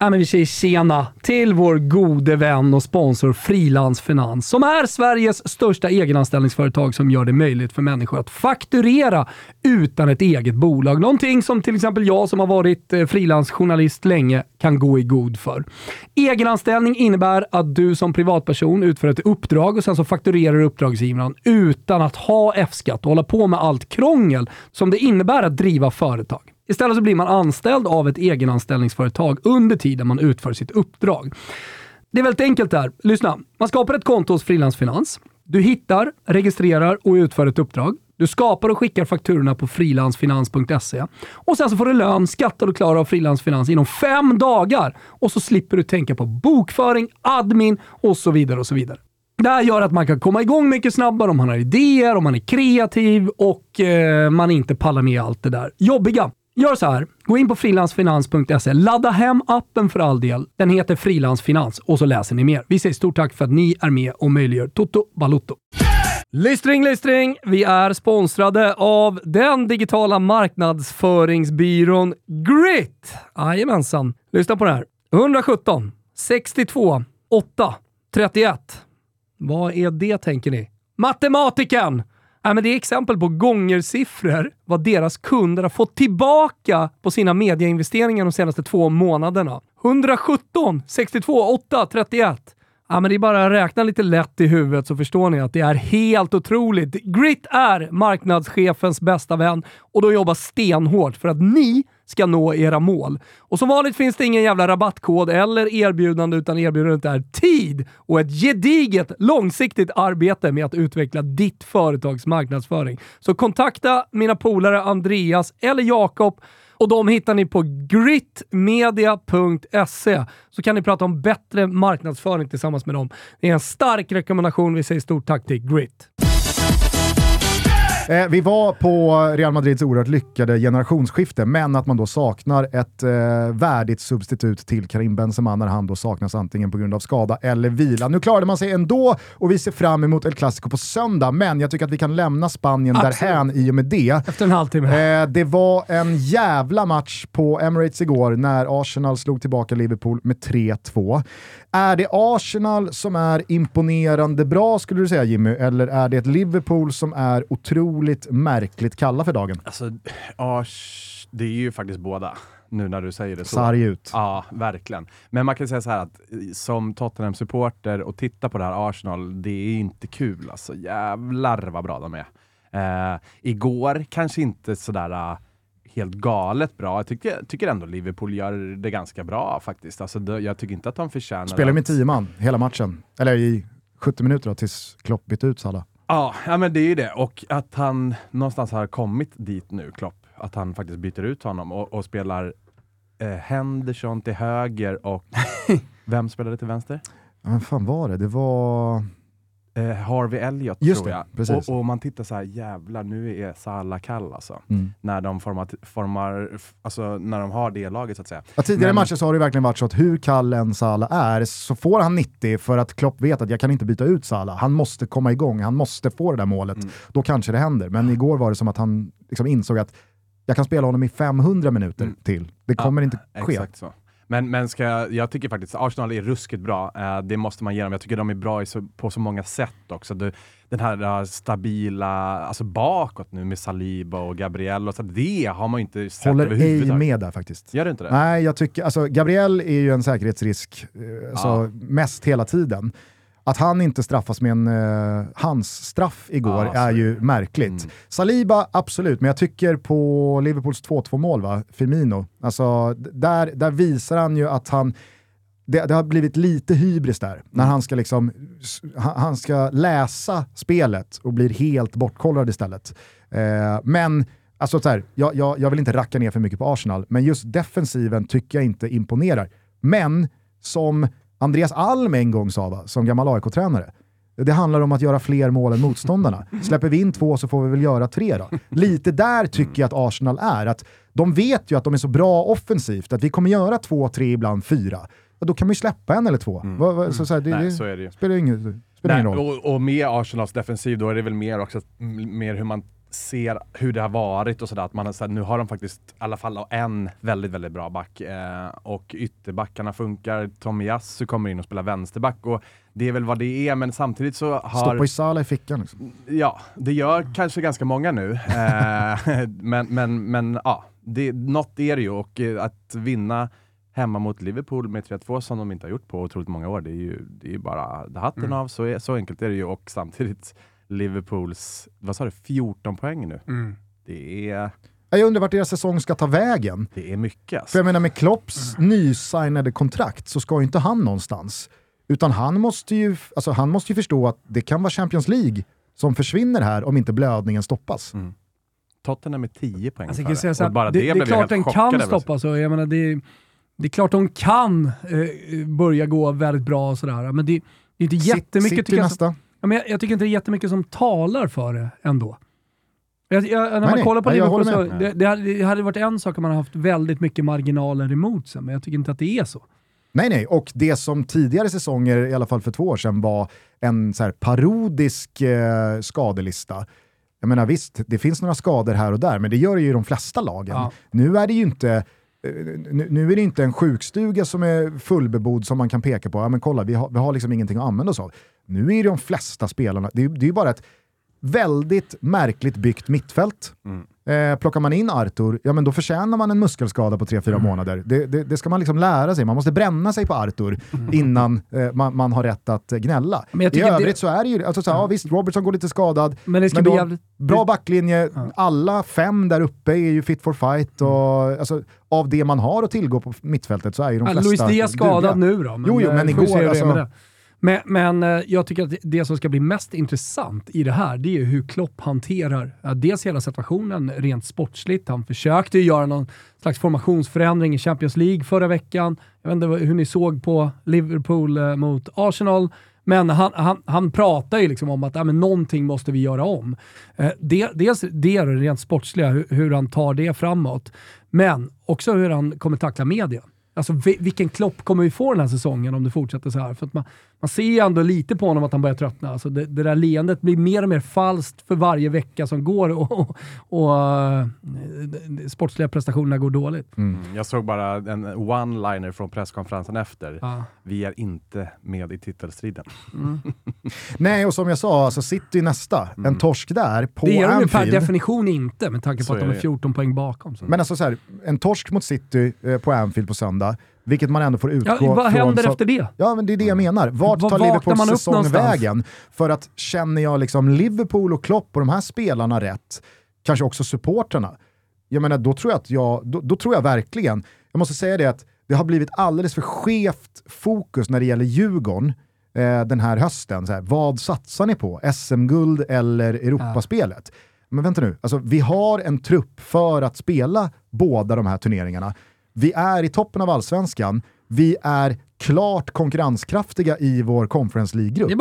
Ja, men vi säger tjena till vår gode vän och sponsor Frilans Finans som är Sveriges största egenanställningsföretag som gör det möjligt för människor att fakturera utan ett eget bolag. Någonting som till exempel jag som har varit eh, frilansjournalist länge kan gå i god för. Egenanställning innebär att du som privatperson utför ett uppdrag och sen så fakturerar uppdragsgivaren utan att ha F-skatt och hålla på med allt krångel som det innebär att driva företag. Istället så blir man anställd av ett egenanställningsföretag under tiden man utför sitt uppdrag. Det är väldigt enkelt där. Lyssna. Man skapar ett konto hos Frilansfinans. Du hittar, registrerar och utför ett uppdrag. Du skapar och skickar fakturorna på frilansfinans.se. Och sen så får du lön, skattar och klarar av Frilansfinans inom fem dagar. Och så slipper du tänka på bokföring, admin och så vidare och så vidare. Det här gör att man kan komma igång mycket snabbare om man har idéer, om man är kreativ och eh, man inte pallar med allt det där jobbiga. Gör så här. Gå in på frilansfinans.se. Ladda hem appen för all del. Den heter Frilansfinans och så läser ni mer. Vi säger stort tack för att ni är med och möjliggör Toto Balutto. Lystring, lystring! Vi är sponsrade av den digitala marknadsföringsbyrån Grit. Jajamensan. Lyssna på det här. 117 62 8 31. Vad är det tänker ni? Matematiken! Ja, men det är exempel på gångersiffror vad deras kunder har fått tillbaka på sina mediainvesteringar de senaste två månaderna. 117, 62, 8, 31. Ja, men det är bara att räkna lite lätt i huvudet så förstår ni att det är helt otroligt. Grit är marknadschefens bästa vän och de jobbar stenhårt för att ni ska nå era mål. Och som vanligt finns det ingen jävla rabattkod eller erbjudande utan erbjudandet är tid och ett gediget långsiktigt arbete med att utveckla ditt företags marknadsföring. Så kontakta mina polare Andreas eller Jakob och de hittar ni på gritmedia.se så kan ni prata om bättre marknadsföring tillsammans med dem. Det är en stark rekommendation. Vi säger stort tack till Grit. Eh, vi var på Real Madrids oerhört lyckade generationsskifte, men att man då saknar ett eh, värdigt substitut till Karim Benzema när han då saknas antingen på grund av skada eller vila. Nu klarade man sig ändå och vi ser fram emot El Clasico på söndag, men jag tycker att vi kan lämna Spanien Absolut. därhän i och med det. Efter en halvtimme. Eh, det var en jävla match på Emirates igår när Arsenal slog tillbaka Liverpool med 3-2. Är det Arsenal som är imponerande bra skulle du säga Jimmy, eller är det ett Liverpool som är otroligt märkligt kalla för dagen? Alltså, Ars, det är ju faktiskt båda, nu när du säger det så. Sarg ut. Ja, verkligen. Men man kan säga så här att eh, som Tottenham-supporter och titta på det här Arsenal, det är inte kul alltså. Jävlar vad bra de är. Eh, igår kanske inte sådär uh, helt galet bra. Jag tycker, tycker ändå Liverpool gör det ganska bra faktiskt. Alltså, det, jag tycker inte att de förtjänar Spelar med tio man hela matchen, eller i 70 minuter då, tills Klopp bytte ut Salah. Ja, ja, men det är ju det. Och att han någonstans har kommit dit nu, Klopp. Att han faktiskt byter ut honom och, och spelar eh, Henderson till höger och vem spelade till vänster? Ja, men fan var det? Det var... Eh, Harvey Elliott Just tror det, jag. precis. Och, och man tittar så här, jävlar nu är Salah kall alltså. Mm. När de formar, formar, alltså när de har det laget så att säga. Ja, tidigare Men- matcher så har det verkligen varit så att hur kall en Salah är så får han 90 för att Klopp vet att jag kan inte byta ut Salah. Han måste komma igång, han måste få det där målet. Mm. Då kanske det händer. Men igår var det som att han liksom insåg att jag kan spela honom i 500 minuter Mm. till. Det kommer inte ske. Exakt så. Men, men ska jag, tycker faktiskt Arsenal är ruskigt bra. Eh, det måste man ge dem. Jag tycker de är bra så, på så många sätt också. Du, den här eh, stabila, alltså bakåt nu med Saliba och Gabriel och så. Det har man ju inte sett Håller ej överhuvudtaget. med där faktiskt. Gör du inte det? Nej, jag tycker, alltså Gabriel är ju en säkerhetsrisk, eh, alltså, mest hela tiden. Att han inte straffas med en uh, hans straff igår så är ju märkligt. Mm. Saliba, absolut, men jag tycker på Liverpools 2-2 mål, va? Firmino, alltså, där, där visar han ju att han det, det har blivit lite hybris där, när Mm. han ska, liksom, han ska läsa spelet och blir helt bortkollrad istället. Eh, men Alltså så här, jag, jag, jag vill inte racka ner för mycket på Arsenal, men just defensiven tycker jag inte imponerar. Men som Andreas Alm en gång sa, va, som gammal AIK-tränare, det handlar om att göra fler mål än motståndarna. Släpper vi in två så får vi väl göra tre då. Lite där tycker jag att Arsenal är. Att de vet ju att de är så bra offensivt, att vi kommer göra två, tre, ibland fyra. Och då kan man ju släppa en eller två. Va, så, så här, det, Nej, så är det ju. spelar ingen, spelar ingen roll. och, och med Arsenals defensiv, då är det väl mer också mer hur man ser hur det har varit och sådär. Att man har, så här, nu har de faktiskt i alla fall en väldigt, väldigt bra back. Eh, och ytterbackarna funkar. Tomiyasu kommer in och spelar vänsterback. Och det är väl vad det är, men samtidigt så har... Stoppa i Salah i fickan. Liksom. Ja, det gör kanske ganska många nu. Eh, men men, men ja, det, något är det ju. Och eh, att vinna hemma mot Liverpool med 3-2 som de inte har gjort på otroligt många år, det är ju, det är ju bara hatten Mm. av. Så, så enkelt är det ju. Och samtidigt Liverpools, vad sa du, 14 poäng nu. Mm. Det är, Jag undrar vart deras säsong ska ta vägen. det är mycket. Alltså. För jag menar med Klopps nysignade kontrakt så ska ju inte han någonstans. Utan han måste, ju, alltså han måste ju förstå att det kan vara Champions League som försvinner här om inte blödningen stoppas. Mm. Tottenham med 10 poäng Alltså, jag före. så bara det, det, det är klart den kan stoppas. och Jag menar, det, det är klart de kan eh, börja gå väldigt bra och sådär. Men det, det är inte jättemycket City jag, som- nästa. Ja, men jag, jag tycker inte det är jättemycket som talar för det ändå. Jag, jag, när man nej. kollar på Nej, Liverpool så det, det, hade, det hade varit en sak om man haft väldigt mycket marginaler emot sig, men jag tycker inte att det är så. Nej, nej, och det som tidigare säsonger, i alla fall för två år sedan, var en så parodisk eh, skadelista. Jag menar visst, det finns några skador här och där, men det gör det ju i de flesta lagen. Ja. Nu är det ju inte eh, nu, nu är det inte en sjukstuga som är fullbebodd som man kan peka på, ja men kolla vi har, vi har liksom ingenting att använda oss av. Nu är de flesta spelarna, det är, det är ju bara ett väldigt märkligt byggt mittfält. Mm. Eh, plockar man in Artur, ja men då förtjänar man en muskelskada på 3-4 Mm. månader. Det, det, det ska man liksom lära sig, man måste bränna sig på Artur innan eh, man, man har rätt att gnälla. Mm. Men jag I övrigt det- så är det ju, alltså, så här, ja, visst Robertson går lite skadad, Men det ska men bli då, jävligt... bra backlinje, Ja. alla fem där uppe är ju fit for fight och Mm. alltså, av det man har att tillgå på mittfältet så är ju de Ja, flesta Luis Diaz skadad nu då. Jo, jo, eh, men se igår, alltså-. Men, men eh, jag tycker att det- som ska bli mest intressant i det här, det är ju hur Klopp hanterar dels hela situationen rent sportsligt. Han försökte ju göra någon slags formationsförändring i Champions League förra veckan. Jag vet inte hur ni såg på Liverpool eh, mot Arsenal. Men han, han, han pratar ju liksom om att äh, men någonting måste vi göra om. Eh, det, dels det det rent sportsliga, hur, hur han tar det framåt. Men också hur han kommer tackla media. Alltså vi- vilken klopp kommer vi få den här säsongen om det fortsätter så här? För att man, man ser ju ändå lite på honom att han börjar tröttna. Alltså det, det där leendet blir mer och mer falskt för varje vecka som går och, och, och eh, de sportsliga prestationerna går dåligt. Mm. Jag såg bara en one-liner från presskonferensen efter. Ja. Vi är inte med i titelstriden. Nej, och som jag sa, alltså City nästa, en torsk där på Det är de ju per Anfield. definition inte med tanke på Så att de är det. 14 poäng bakom. Så. Men alltså så här, en torsk mot City eh, på Anfield på söndag, vilket man ändå får utgå ja, vad från... händer som- efter det? Ja, men det är det jag menar. Vart Var tar Liverpools man upp säsong vägen? För att känner jag liksom Liverpool och Klopp och de här spelarna rätt, kanske också supporterna, jag menar då tror jag att jag, då, då tror jag verkligen, jag måste säga det att det har blivit alldeles för skevt fokus när det gäller Djurgården eh, den här hösten. Så här, vad satsar ni på? SM-guld eller Europaspelet? Men vänta nu, alltså, vi har en trupp för att spela båda de här turneringarna. Vi är i toppen av allsvenskan, vi är klart konkurrenskraftiga i vår Conference League-grupp.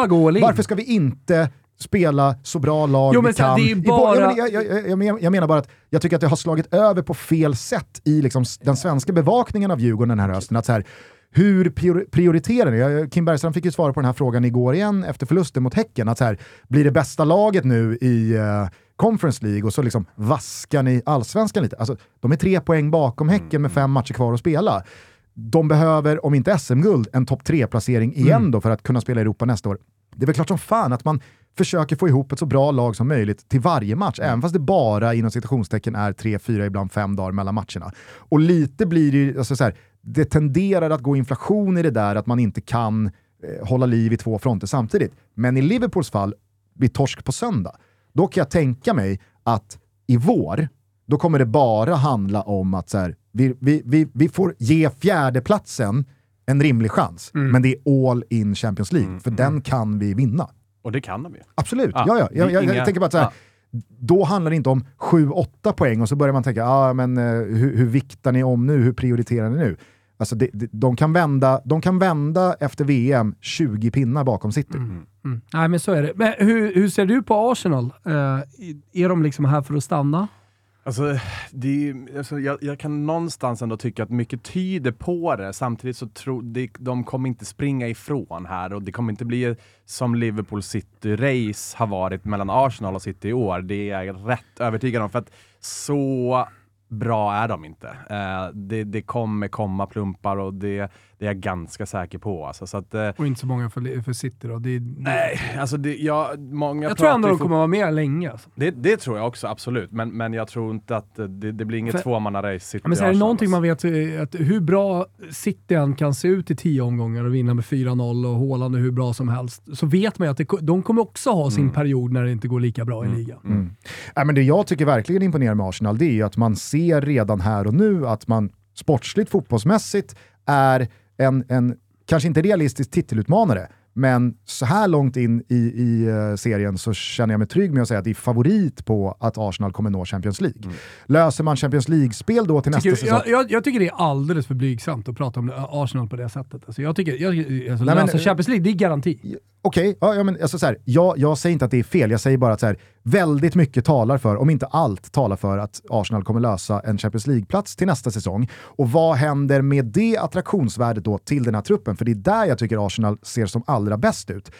Varför ska vi inte spela så bra lag Jo, vi men här, kan? det är bara- jag, jag, jag, jag, men- jag menar bara att jag tycker att det har slagit över på fel sätt i liksom den svenska bevakningen av Djurgården den här hösten. Att så här, hur prior- prioriterar ni? Kim Bergström fick ju svara på den här frågan igår igen efter förlusten mot Häcken. Att så här, blir det bästa laget nu i eh, Conference League och så liksom vaskar ni allsvenskan lite? Alltså, de är tre poäng bakom Häcken med fem matcher kvar att spela. De behöver, om inte SM-guld, en topp tre-placering igen då för att kunna spela i Europa nästa år. Det är väl klart som fan att man försöker få ihop ett så bra lag som möjligt till varje match, även fast det bara inom citationstecken är tre, fyra, ibland fem dagar mellan matcherna. Och lite blir det ju, alltså så här, det tenderar att gå inflation i det där att man inte kan eh, hålla liv i två fronter samtidigt. Men i Liverpools fall, vid torsk på söndag, då kan jag tänka mig att i vår, då kommer det bara handla om att så här, vi, vi, vi, vi får ge fjärdeplatsen en rimlig chans, men det är all in Champions League, för den kan vi vinna. Och det kan de ju. Absolut, Ja, ja, ja. Jag, jag, jag inga- tänker bara att så här, då handlar det inte om 7-8 poäng och så börjar man tänka, ah, men, eh, hur, hur viktar ni om nu, hur prioriterar ni nu? Alltså det, det, de, kan vända, de kan vända efter VM 20 pinnar bakom City. Mm. Mm. Nej, men så är det. Men hur, hur ser du på Arsenal? Eh, är de liksom här för att stanna? Alltså, det är, alltså, jag, jag kan någonstans ändå tycka att mycket tyder på det. Samtidigt så tror de, de kommer inte springa ifrån här och det kommer inte bli som Liverpool City-race har varit mellan Arsenal och City i år. Det är jag rätt övertygad om. För att så bra är de inte. Eh, det, det kommer komma plumpar och det, det är jag ganska säker på. Alltså, så att, eh, Och inte så många för, för City då. Det, nej, alltså det, jag, många jag tror ändå de kommer vara med länge. Alltså. det, det tror jag också, absolut. Men, men jag tror inte att eh, det, det blir inget För- tvåmanna-race. City Ja, men så är det någonting alltså. man vet, eh, att hur bra City än kan se ut i tio omgångar och vinna med 4-0 och Haaland är hur bra som helst, så vet man ju att det, de kommer också ha sin period när det inte går lika bra i ligan. Mm. Nej, men det jag tycker verkligen imponerar med Arsenal, det är ju att man ser redan här och nu att man sportsligt, fotbollsmässigt är en, en kanske inte realistisk titelutmanare, men så här långt in i, i eh, serien så känner jag mig trygg med att säga att det är favorit på att Arsenal kommer nå Champions League. Löser man Champions League-spel då till nästa Tycker, säsong? jag, jag, jag tycker det är alldeles för blygsamt att prata om Arsenal på det sättet. Alltså jag tycker, jag, alltså Nej, men- lösa Champions League, det är garanti. Okej, ja, ja, men alltså så här, jag, jag säger inte att det är fel, jag säger bara att så här, väldigt mycket talar för, om inte allt talar för att Arsenal kommer lösa en Champions League-plats till nästa säsong. Och vad händer med det attraktionsvärdet då till den här truppen? För det är där jag tycker Arsenal ser som allra bäst ut.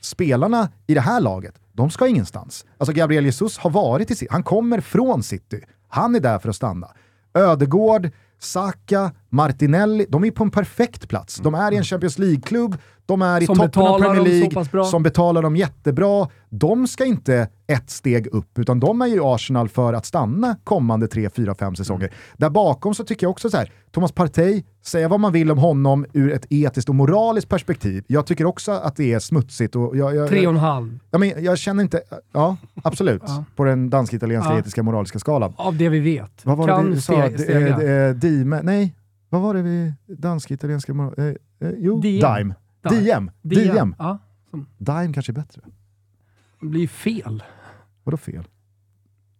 Spelarna i det här laget, de ska ingenstans. Alltså Gabriel Jesus har varit i City, han kommer från City. Han är där för att stanna. Ödegård, Saka, Martinelli, de är på en perfekt plats. De är i en Champions League-klubb, de är i Som toppen av Premier. League, som betalar dem jättebra. De ska inte ett steg upp, utan de är ju Arsenal för att stanna kommande 3, 4, 5 säsonger. Mm. Där bakom så tycker jag också så här, Thomas Partey, säga vad man vill om honom ur ett etiskt och moraliskt perspektiv. Jag tycker också att det är smutsigt. Och jag, jag, Tre och en halv. Ja, men jag känner inte, ja absolut, Ja. på den dansk-italienska Ja. etiska moraliska skalan. Av det vi vet. Vad var kan det vi sa? ste- D- stegra. eh, Dime, nej, vad var det vi, dansk-italienska moral... Eh, eh, jo. Dime. Dime. Diem. Diem. Diem. Ja, som Dime kanske är bättre. blir fel. Vadå fel?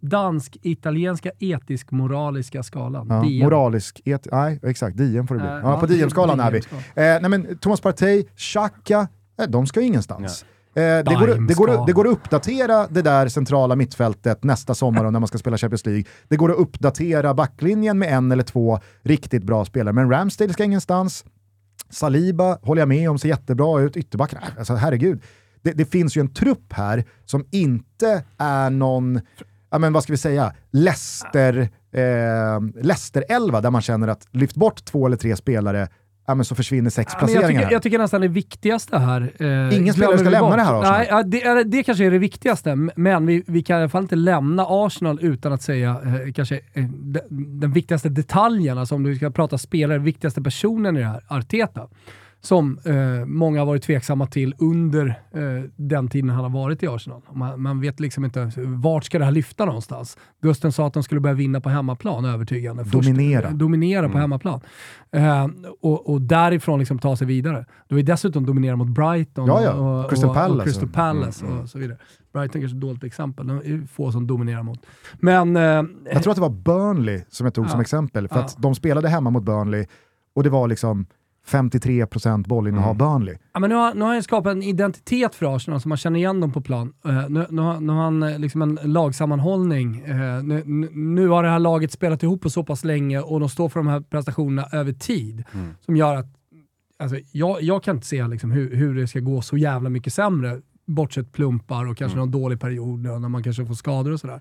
Dansk-italienska etisk-moraliska skalan. Ja, Diem. moralisk, et, nej exakt, Diem får det bli. Eh, Ja, på ja, Diem-skalan är vi. Eh, nej men Thomas Partey, Xhaka, eh, de ska ju ingenstans. Eh, det, går, det, går, det går att uppdatera det där centrala mittfältet nästa sommar när man ska spela Champions League. Det går att uppdatera backlinjen med en eller två riktigt bra spelare, men Ramsdale ska ingenstans. Saliba håller jag med om, ser jättebra ut. Ytterbackarna, alltså herregud. Det, det finns ju en trupp här som inte är någon, ja men vad ska vi säga, Leicester, eh, Leicester 11 där man känner att lyft bort två eller tre spelare, ja men så försvinner sex Ja, men jag, placeringar. tycker, jag tycker nästan det viktigaste här... Eh, Ingen spelare ska lämna bort. det här Arsenal. Nej, ja, det, är- det kanske är det viktigaste, men vi, vi kan i alla fall inte lämna Arsenal utan att säga eh, kanske eh, de, den viktigaste detaljen, alltså om du ska prata spelare, viktigaste personen i det här, Arteta. Som eh, många har varit tveksamma till under eh, den tiden han har varit i Arsenal. Man, man vet liksom inte vart ska det här lyfta någonstans. Gusten sa att de skulle börja vinna på hemmaplan övertygande. Dominera. Först, dominera på hemmaplan. Eh, och, och därifrån liksom ta sig vidare. Har ju dessutom dominerat mot Brighton Ja, ja. och, Crystal och, Palace. och, Crystal Palace och så vidare. Brighton kanske är ett dåligt exempel. Det är få som dominerar mot. Men... Eh, Jag tror att det var Burnley som jag tog Ja. som exempel, för att de spelade hemma mot Burnley och det var liksom 53% bollinnehav Burnley. Ja, men nu, har, nu har han skapat en identitet för Arsenal så man känner igen dem på plan. Eh, nu, nu, har- nu har han eh, liksom en lagsammanhållning. Eh, nu, nu, har det här laget spelat ihop på så pass länge och de står för de här prestationerna över tid. Som gör att alltså, jag, jag kan inte se liksom, hur, hur det ska gå så jävla mycket sämre. Bortsett plumpar och kanske någon dålig period när man kanske får skador och sådär.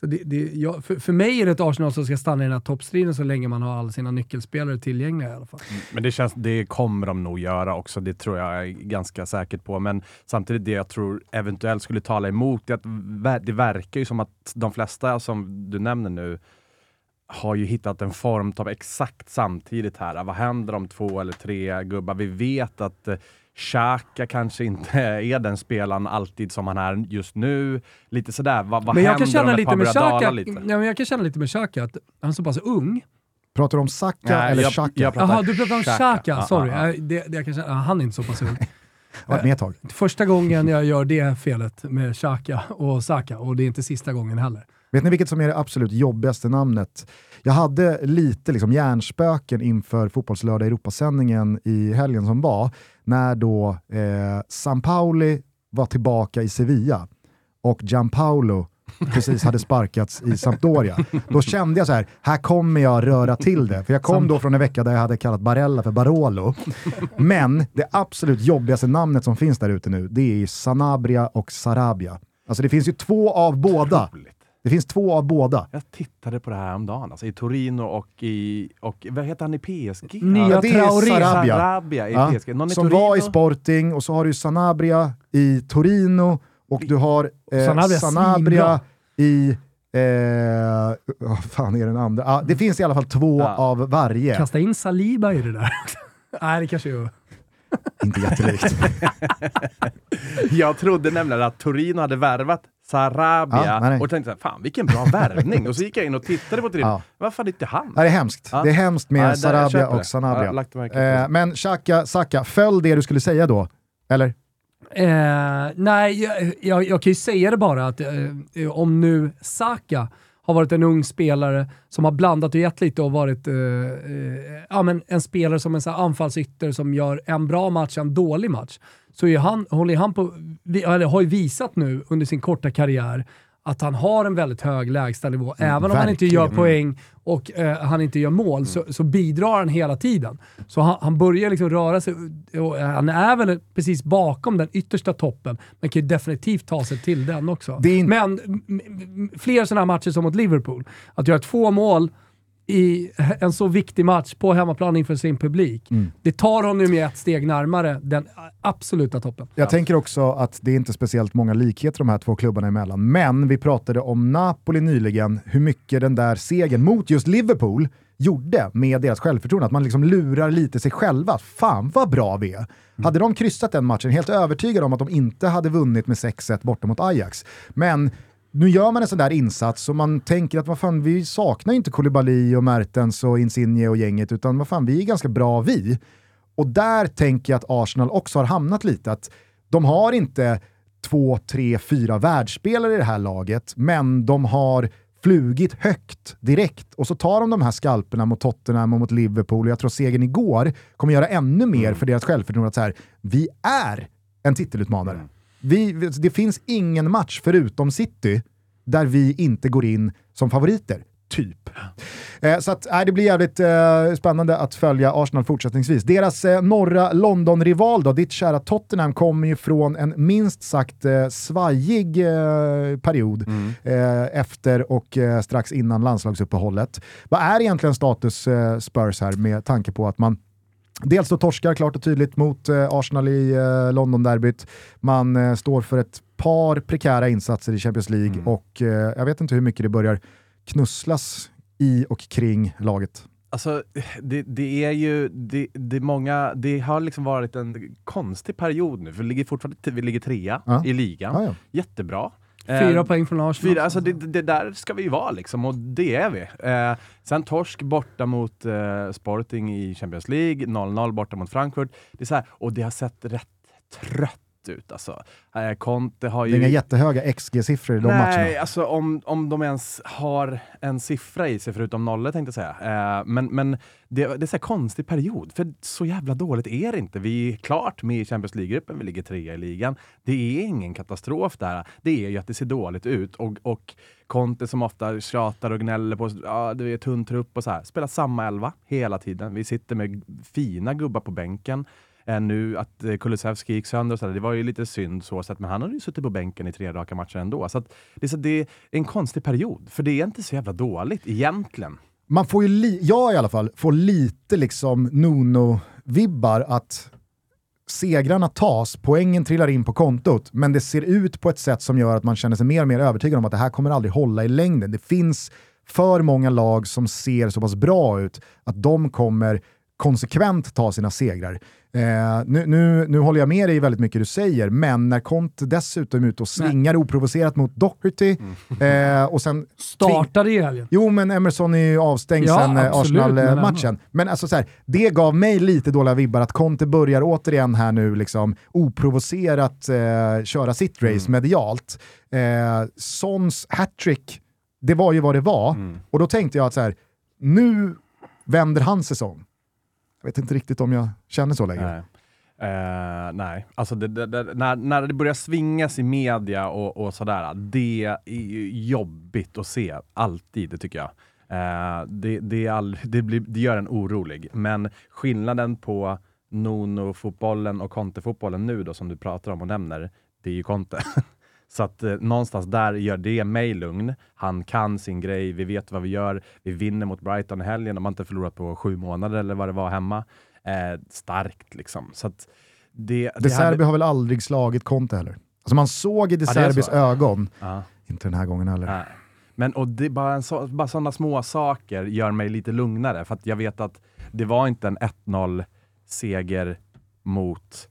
Så det, det, jag, för, för mig är det ett Arsenal som ska stanna i den här toppstriden så länge man har alla sina nyckelspelare tillgängliga i alla fall. Mm, men det, känns, det kommer de nog göra också, det tror jag är ganska säkert på. Men samtidigt det jag tror eventuellt skulle tala emot är att det verkar ju som att de flesta som du nämner nu har ju hittat en formtopp exakt samtidigt här. Vad händer om två eller tre gubbar? Vi vet att eh, Xhaka kanske inte är den spelaren alltid som han är just nu. Lite sådär, vad, vad Men jag händer kan känna om lite med Xhaka, lite? ja, men jag kan känna lite med Xhaka att han är så pass ung. Pratar du om Saka Nej, eller jag- Xhaka? jag Jag Jaha, du pratar om Xhaka. Sorry. ja, ja. Ja, Det, det jag kan känna, han är inte så pass ung. varit med ett tag. Första gången jag gör det felet med Xhaka och Saka och det är inte sista gången heller. Vet ni vilket som är det absolut jobbigaste namnet? Jag hade lite liksom hjärnspöken inför Fotbollslördag Europasändningen i helgen som var, när då eh, San Pauli var tillbaka i Sevilla och Gianpaolo precis hade sparkats i Sampdoria. Då kände jag så här, här kommer jag röra till det. För jag kom då från en vecka där jag hade kallat Barella för Barolo. Men det absolut jobbigaste namnet som finns där ute nu, det är Sanabria och Sarabia. Alltså det finns ju två av båda. Det finns två av båda. Jag tittade på det här om dagen, alltså, i Torino och i... Och, vad heter han i PSG? Nya Ja, det är Traoré. Sarabia. Sarabia i Ja, PSG. Någon i som Torino. var i Sporting och så har du Sanabria i Torino och du har eh, Sanabria Sanabria, i... Eh, vad fan är den andra? Ah, det finns i alla fall två Ja. av varje. Kasta in Saliba i det där också. Nej, det kanske är... Inte jättelikt. Jag trodde nämligen att Torino hade värvat Sarabia Ja, nej, nej. och tänkte så här, fan vilken bra värvning. och så gick jag in och tittade på Torino. Ja. Varför inte han? Nej, det är hemskt. Ja. Det är hemskt med det- jag Sarabia det. och Sanabria. Eh, men Xhaka, Saka, föll det du skulle säga då? Eller? Eh, nej, jag, jag, jag kan ju säga det bara att eh, om nu Saka har varit en ung spelare som har blandat och gett lite och varit eh, eh, ja, men en spelare som en så här anfallsytter som gör en bra match, en dålig match. Så är han, håller han på, eller har ju visat nu under sin korta karriär att han har en väldigt hög lägstanivå. Även om han inte gör verkligen. poäng och eh, han inte gör mål så, så bidrar han hela tiden. Så han, han börjar liksom röra sig, och han är väl precis bakom den yttersta toppen, men kan ju definitivt ta sig till den också. Det är in- Men fler sådana här matcher som mot Liverpool, att göra två mål i en så viktig match på hemmaplan inför sin publik. Mm. Det tar honom ju ett steg närmare den absoluta toppen. Jag tänker också att det är inte speciellt många likheter de här två klubbarna emellan, men vi pratade om Napoli nyligen, hur mycket den där segern mot just Liverpool gjorde med deras självförtroende. Att man liksom lurar lite sig själva. Fan vad bra vi är. Mm. Hade de kryssat den matchen, helt övertygad om att de inte hade vunnit med 6-1 borta mot Ajax. Men nu gör man en sån där insats och man tänker att vad fan, vi saknar inte Koulibaly och Mertens och Insigne och gänget, utan vad fan, vi är ganska bra vi. Och där tänker jag att Arsenal också har hamnat lite, att de har inte två, tre, fyra världsspelare i det här laget, men de har flugit högt direkt och så tar de de här skalperna mot Tottenham och mot Liverpool och jag tror segern igår kommer göra ännu mer mm. för deras självförtroende att så här, vi är en titelutmanare. Vi, det finns ingen match förutom City där vi inte går in som favoriter. Typ. Eh, så att, äh, det blir jävligt eh, spännande att följa Arsenal fortsättningsvis. Deras eh, norra London-rival då, ditt kära Tottenham, kommer ju från en minst sagt eh, svajig eh, period mm. Eh, efter och eh, strax innan landslagsuppehållet. Vad är egentligen status Spurs här med tanke på att man Dels då torskar klart och tydligt mot eh, Arsenal i eh, London-derbyt. Man eh, står för ett par prekära insatser i Champions League mm. och eh, jag vet inte hur mycket det börjar knusslas i och kring laget. Alltså, det, det är ju, det, det, många, det har liksom varit en konstig period nu, för vi ligger fortfarande vi ligger trea ja. i ligan. Ja, ja. Jättebra. Fyra eh, poäng från Arsenal. Fyra, alltså det, det, där ska vi ju vara liksom, och det är vi. Eh, sen torsk borta mot eh, Sporting i Champions League, 0-0 borta mot Frankfurt. Det är så här, och det har sett rätt trött ut. Alltså, eh, Conte har ju... Det är inga jättehöga XG-siffror i de Nej, matcherna. Nej, alltså om, om de ens har en siffra i sig förutom nollor tänkte jag säga. Eh, men men det, det är en konstig period, för så jävla dåligt är det inte. Vi är klart med i Champions League-gruppen, vi ligger trea i ligan. Det är ingen katastrof där. Det är ju att det ser dåligt ut och, och Conte som ofta tjatar och gnäller på ja, det är tunn trupp och så här. Spelar samma elva hela tiden. Vi sitter med fina gubbar på bänken än nu att eh, Kulusevski gick sönder och så där, det var ju lite synd så sätt, men han hade ju suttit på bänken i tre raka matcher ändå. Så, att, det, är så det är en konstig period, för det är inte så jävla dåligt egentligen. Man får ju, jag i alla fall, får lite liksom Nuno-vibbar att segrarna tas, poängen trillar in på kontot, men det ser ut på ett sätt som gör att man känner sig mer och mer övertygad om att det här kommer aldrig hålla i längden. Det finns för många lag som ser så pass bra ut att de kommer konsekvent ta sina segrar. Eh, nu, nu, nu håller jag med dig väldigt mycket du säger, men när Conte dessutom är ute och svingar Nej. oprovocerat mot Doherty mm. eh, och sen... Startade i helgen. Jo, men Emerson är ju avstängd ja, sen eh, Arsenal-matchen. Men alltså så här, det gav mig lite dåliga vibbar att Conte börjar återigen här nu liksom oprovocerat eh, köra sitt race mm. medialt. Eh, Sons hattrick, det var ju vad det var. Mm. Och då tänkte jag att så här, nu vänder hans säsong. Jag vet inte riktigt om jag känner så längre. Nej. Uh, nej, alltså det, det, det, när, när det börjar svingas i media och, och sådär, det är jobbigt att se, alltid, det tycker jag. Uh, det, det, all, det, blir, det gör en orolig, men skillnaden på Nono-fotbollen och Conte-fotbollen nu då, som du pratar om och nämner, det är ju Conte. Så att eh, någonstans där gör det mig lugn. Han kan sin grej, vi vet vad vi gör. Vi vinner mot Brighton i helgen, de har inte förlorat på sju månader eller vad det var hemma. Eh, starkt liksom. Så att det, De Serbi hade... har väl aldrig slagit Conte heller? Alltså man såg i De Serbis ja, ögon, ja. inte den här gången heller. Nej. Men och det, bara, så, bara sådana små saker gör mig lite lugnare, för att jag vet att det var inte en 1-0 seger mot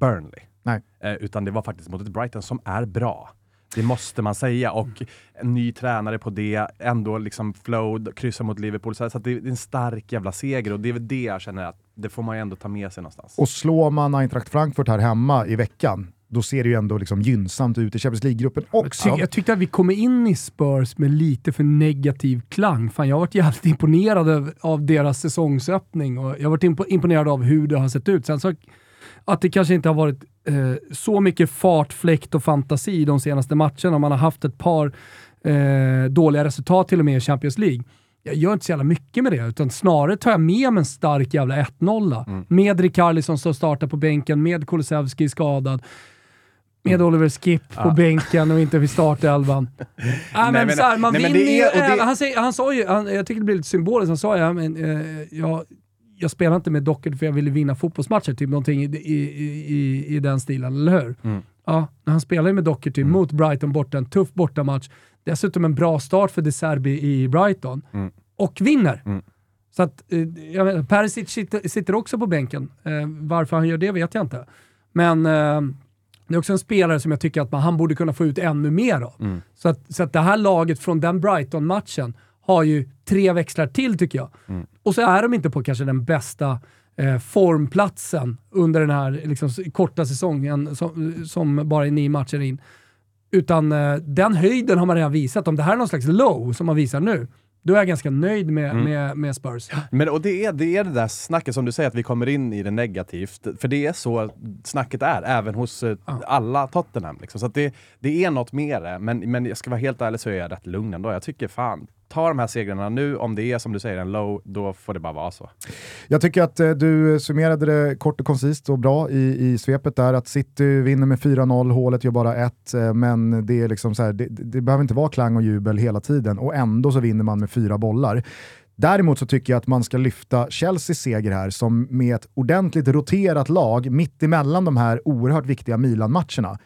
Burnley. Nej. Eh, utan det var faktiskt mot ett Brighton som är bra. Det måste man säga. Och en ny tränare på det, ändå liksom flow, kryssa mot Liverpool. Så, att det är en stark jävla seger och det är väl det jag känner att det får man ju ändå ta med sig någonstans. Och slår man Eintracht Frankfurt här hemma i veckan, då ser det ju ändå liksom gynnsamt ut i Champions League-gruppen också. Jag tyckte att vi kom in i Spurs med lite för negativ klang. Fan, jag har varit jävligt imponerad av, av deras säsongsöppning och jag har varit imponerad av hur det har sett ut. Sen så att det kanske inte har varit eh, så mycket fart, fläkt och fantasi de senaste matcherna. Man har haft ett par eh, dåliga resultat till och med i Champions League. Jag gör inte så jävla mycket med det, utan snarare tar jag med mig en stark jävla 1-0. Mm. Med Rikarlisson som startar på bänken, med Kulusevski skadad. med Oliver Skip på Ja. bänken och inte vid startelvan. Nej, men, men- så här, man nej, vinner ju. är- det- Han, säger, han sa ju, han, jag tycker det blir lite symboliskt, han sa ju, men, eh, jag, jag spelar inte med Dockert för jag ville vinna fotbollsmatcher, typ någonting i, i, i, i den stilen, eller hur? Mm. Ja, han spelar ju med Dockert mot Brighton borta, en tuff bortamatch. Dessutom en bra start för De Serbi i Brighton. Mm. Och vinner. Mm. Så att, eh, jag menar, Perisic sitter, sitter också på bänken. Eh, varför han gör det vet jag inte. Men eh, det är också en spelare som jag tycker att man, han borde kunna få ut ännu mer av. Mm. Så, att, så att det här laget från den Brighton-matchen har ju tre växlar till tycker jag. Mm. Och så är de inte på kanske den bästa eh, formplatsen under den här liksom, korta säsongen som, som bara är nio matcher in. Utan eh, den höjden har man redan visat. Om det här är någon slags low som man visar nu, då är jag ganska nöjd med, Mm. med, med Spurs. Men och det, är, det är det där snacket som du säger, att vi kommer in i det negativt. För det är så snacket är, även hos eh, Ja. alla Tottenham. Liksom. Så det, det är något med det. Men, men jag ska vara helt ärlig så är jag rätt lugn ändå. Jag tycker fan, ta de här segrarna nu. Om det är som du säger en low, då får det bara vara så. Jag tycker att eh, du summerade det kort och koncist och bra i, i svepet där. Att City vinner med 4-0, hålet gör bara ett, eh, men det, är liksom så här, det, det behöver inte vara klang och jubel hela tiden och ändå så vinner man med fyra bollar. Däremot så tycker jag att man ska lyfta Chelseas seger här som med ett ordentligt roterat lag mitt emellan de här oerhört viktiga Milan-matcherna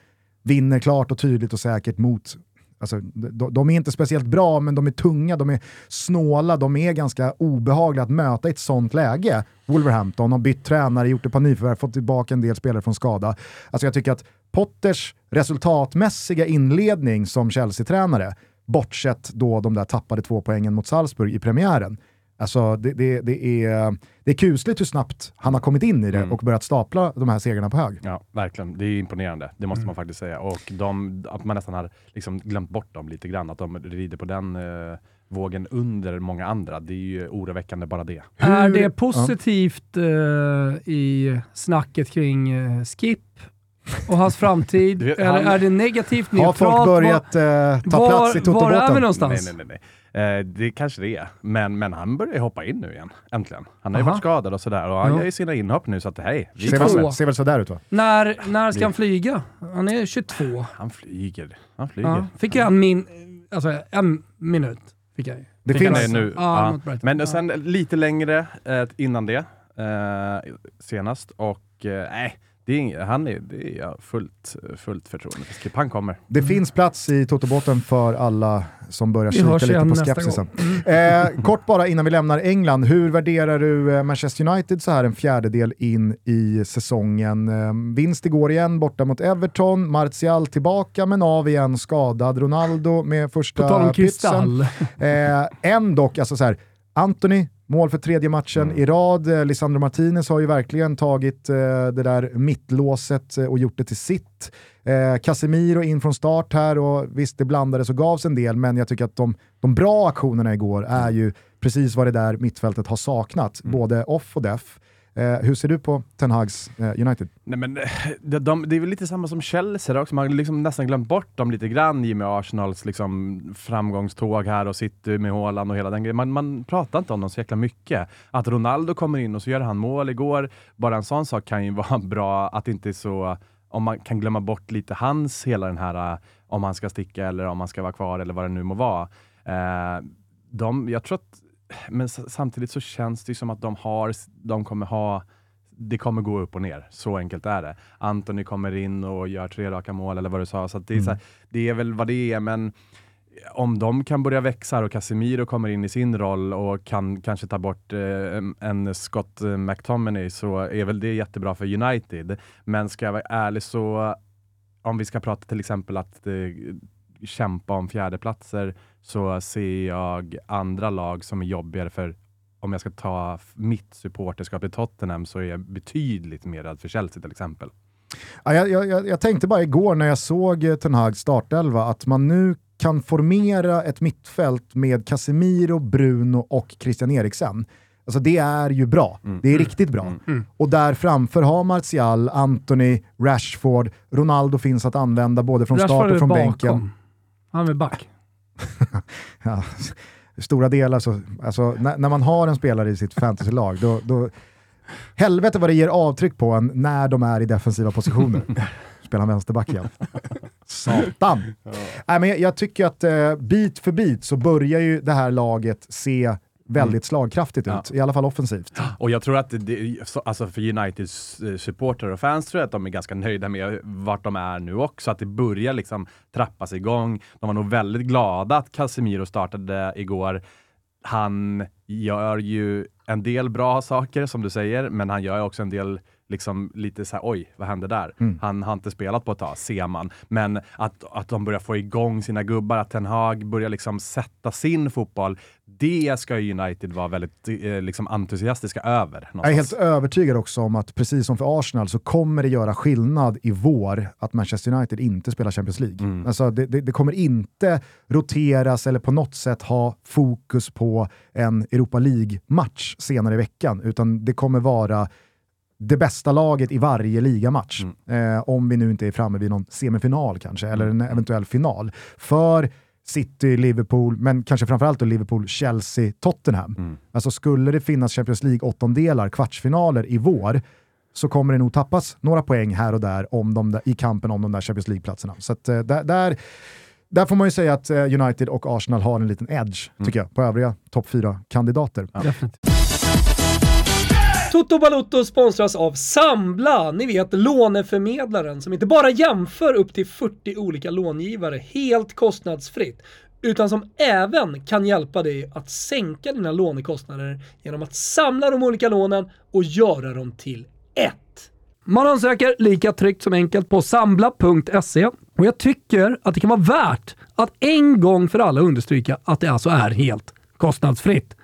vinner klart och tydligt och säkert mot Alltså, de, de är inte speciellt bra, men de är tunga, de är snåla, de är ganska obehagliga att möta i ett sånt läge. Wolverhampton har bytt tränare, gjort ett par nyförvärv, fått tillbaka en del spelare från skada. Alltså jag tycker att Potters resultatmässiga inledning som Chelsea-tränare, bortsett då de där tappade två poängen mot Salzburg i premiären, Alltså det, det, det, är, det är kusligt hur snabbt han har kommit in i det Mm. och börjat stapla de här segrarna på hög. Ja, verkligen. Det är imponerande. Det måste man faktiskt säga. Och de, att man nästan har liksom glömt bort dem lite grann. Att de rider på den eh, vågen under många andra. Det är ju oroväckande bara det. Är det positivt eh, i snacket kring eh, Skip och hans framtid? Eller är det negativt, Har neutralt? folk börjat eh, ta var- plats i var är vi någonstans? Nej, nej, nej. Eh, det kanske det är. Men, men han börjar ju hoppa in nu igen. Äntligen. Han har ju Aha. varit skadad och sådär. Och han Ja. gör ju sina inhopp nu så att hej. Vi Ser kommer. väl, ser väl sådär ut va? När, när ska han flyga? Han är 22. Han flyger. Han flyger. Ja. Fick jag en, min, alltså en minut. Fick jag. ju. Det Fick han finns, det nu. Ja, Ja. mot Brighton. Men Ja. sen lite längre eh, innan det, eh, senast. Och eh, nej, det är inget, han är, det är fullt, fullt förtroende för. Skip, han kommer. det finns plats i Totobåten för alla som börjar Vi kika lite på nästa skepsisen. gång. Mm. Eh, kort bara innan vi lämnar England, hur värderar du eh, Manchester United så här en fjärdedel in i säsongen? Eh, vinst igår igen borta mot Everton, Martial tillbaka men av igen skadad, Ronaldo med På första tal om pytsen. kristall. Eh, ändock, alltså så här, Anthony, mål för tredje matchen Mm. i rad. Eh, Lisandro Martinez har ju verkligen tagit eh, det där mittlåset eh, och gjort det till sitt. Eh, Casemiro in från start här och visst det blandades och gavs en del, men jag tycker att de, de bra aktionerna igår är ju precis vad det där mittfältet har saknat, Mm. både off och def. Eh, hur ser du på Ten Hags eh, United? Nej, men, eh, de, de, det är väl lite samma som Chelsea där också. Man har liksom nästan glömt bort dem lite grann i och med Arsenals liksom, framgångståg här och City med Haaland och hela den grejen. Man, man pratar inte om dem så jäkla mycket. Att Ronaldo kommer in och så gör han mål igår, bara en sån sak kan ju vara bra att det inte är så om man kan glömma bort lite hans, hela den här, eh, om han ska sticka eller om han ska vara kvar eller vad det nu må vara. Eh, de, jag tror att, men samtidigt så känns det som att de har, de kommer ha det kommer gå upp och ner. Så enkelt är det. Anthony kommer in och gör tre raka mål eller vad du sa. Så det, är Mm. så här, det är väl vad det är, men om de kan börja växa och Casemiro kommer in i sin roll och kan kanske ta bort eh, en- Scott McTominay så är väl det jättebra för United. Men ska jag vara ärlig så, om vi ska prata till exempel att eh, kämpa om fjärdeplatser så ser jag andra lag som är jobbigare för om jag ska ta mitt supporterskap i Tottenham så är jag betydligt mer rädd för Chelsea till exempel. Ja, jag, jag, jag, tänkte bara igår när jag såg eh, Ten Hags startelva att man nu kan formera ett mittfält med Casemiro, Bruno och Christian Eriksen. Alltså det är ju bra. Mm. Det är riktigt bra. Mm. Mm. Och där framför har Martial, Anthony, Rashford, Ronaldo finns att använda både från Rashford start och från bakom. bänken. Han är back. Ja, stora delar så, alltså, när, när man har en spelare i sitt fantasylag, då, då helvete vad det ger avtryck på en när de är i defensiva positioner. spelar han vänsterback igen. Satan! Nej, men jag, jag tycker att eh, bit för bit så börjar ju det här laget se väldigt mm. slagkraftigt ut, ja. i alla fall offensivt. Och jag tror att det, alltså för Uniteds eh, supportrar och fans tror jag att de är ganska nöjda med vart de är nu också, att det börjar liksom trappas igång. De var nog väldigt glada att Casemiro startade igår. Han gör ju en del bra saker som du säger, men han gör också en del liksom lite så här, oj, vad hände där? Mm. Han har inte spelat på ett tag, ser man. Men att, att de börjar få igång sina gubbar, att Ten Hag börjar liksom sätta sin fotboll, det ska United vara väldigt eh, liksom entusiastiska över. Någonstans. Jag är helt övertygad också om att precis som för Arsenal så kommer det göra skillnad i vår att Manchester United inte spelar Champions League. Mm. Alltså det, det, det, kommer inte roteras eller på något sätt ha fokus på en Europa League-match senare i veckan, utan det kommer vara det bästa laget i varje ligamatch. Mm. Eh, om vi nu inte är framme vid någon semifinal kanske, eller en eventuell final. För City, Liverpool, men kanske framförallt då Liverpool, Chelsea, Tottenham. Mm. Alltså skulle det finnas Champions League-åttondelar, kvartsfinaler i vår, så kommer det nog tappas några poäng här och där om de där, i kampen om de där Champions League-platserna. Så att, eh, där, där, där, får man ju säga att eh, United och Arsenal har en liten edge, mm. tycker jag, på övriga topp fyra kandidater Ja. Toto Balotto sponsras av Sambla, ni vet låneförmedlaren som inte bara jämför upp till 40 olika långivare helt kostnadsfritt, utan som även kan hjälpa dig att sänka dina lånekostnader genom att samla de olika lånen och göra dem till ett. Man ansöker lika tryggt som enkelt på sambla.se och jag tycker att det kan vara värt att en gång för alla understryka att det alltså är helt kostnadsfritt.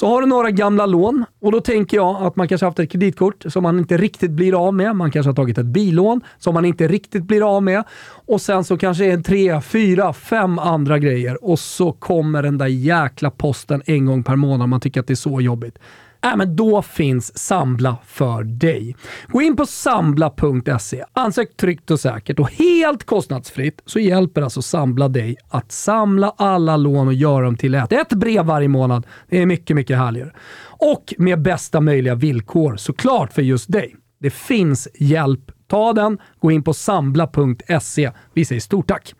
Så har du några gamla lån och då tänker jag att man kanske haft ett kreditkort som man inte riktigt blir av med. Man kanske har tagit ett bilån som man inte riktigt blir av med. Och sen så kanske en tre, fyra, fem andra grejer och så kommer den där jäkla posten en gång per månad. Man tycker att det är så jobbigt äh, men då finns Sambla för dig. Gå in på sambla.se, ansök tryggt och säkert och helt kostnadsfritt så hjälper alltså Sambla dig att samla alla lån och göra dem till ett. Ett brev varje månad. Det är mycket, mycket härligare. Och med bästa möjliga villkor såklart för just dig. Det finns hjälp. Ta den. Gå in på sambla.se. Vi säger stort tack!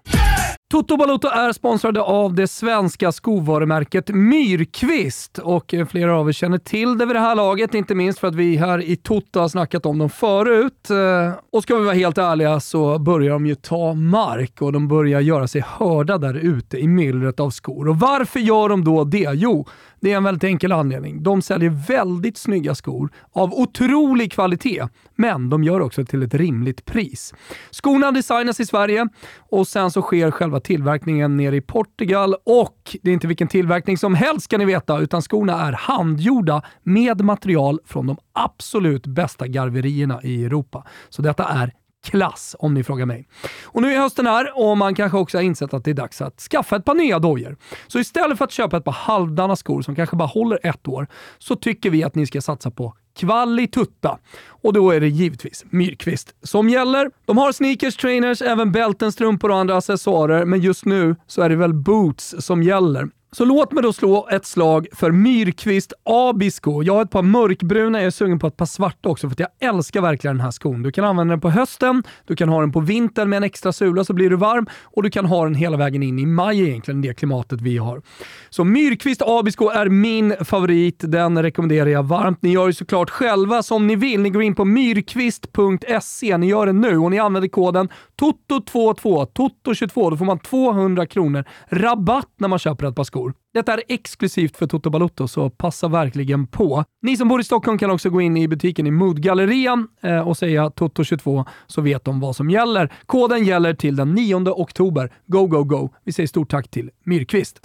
Toto Balotto är sponsrade av det svenska skovarumärket Myrkvist och eh, flera av er känner till det vid det här laget, inte minst för att vi här i Toto har snackat om dem förut. Eh, och ska vi vara helt ärliga så börjar de ju ta mark och de börjar göra sig hörda där ute i myllret av skor. Och varför gör de då det? Jo, det är en väldigt enkel anledning. De säljer väldigt snygga skor av otrolig kvalitet, men de gör också till ett rimligt pris. Skorna designas i Sverige och sen så sker själva tillverkningen nere i Portugal och det är inte vilken tillverkning som helst ska ni veta, utan skorna är handgjorda med material från de absolut bästa garverierna i Europa. Så detta är klass om ni frågar mig. Och nu är hösten här och man kanske också har insett att det är dags att skaffa ett par nya dojor. Så istället för att köpa ett par halvdana skor som kanske bara håller ett år, så tycker vi att ni ska satsa på Kvalitutta. Och då är det givetvis Myrkvist som gäller. De har sneakers, trainers, även bälten, strumpor och andra accessoarer, men just nu så är det väl boots som gäller. Så låt mig då slå ett slag för Myrkvist Abisko. Jag har ett par mörkbruna, jag är sugen på ett par svarta också för att jag älskar verkligen den här skon. Du kan använda den på hösten, du kan ha den på vintern med en extra sula så blir du varm och du kan ha den hela vägen in i maj egentligen, det klimatet vi har. Så Myrkvist Abisko är min favorit, den rekommenderar jag varmt. Ni gör ju såklart själva som ni vill. Ni går in på myrkvist.se, ni gör det nu och ni använder koden TOTO22, TOTO22, då får man 200 kronor rabatt när man köper ett par skor skor. Detta är exklusivt för Toto Balotto, så passa verkligen på. Ni som bor i Stockholm kan också gå in i butiken i Moodgallerian eh, och säga Toto22 så vet de vad som gäller. Koden gäller till den 9 oktober. Go, go, go! Vi säger stort tack till Myrkvist.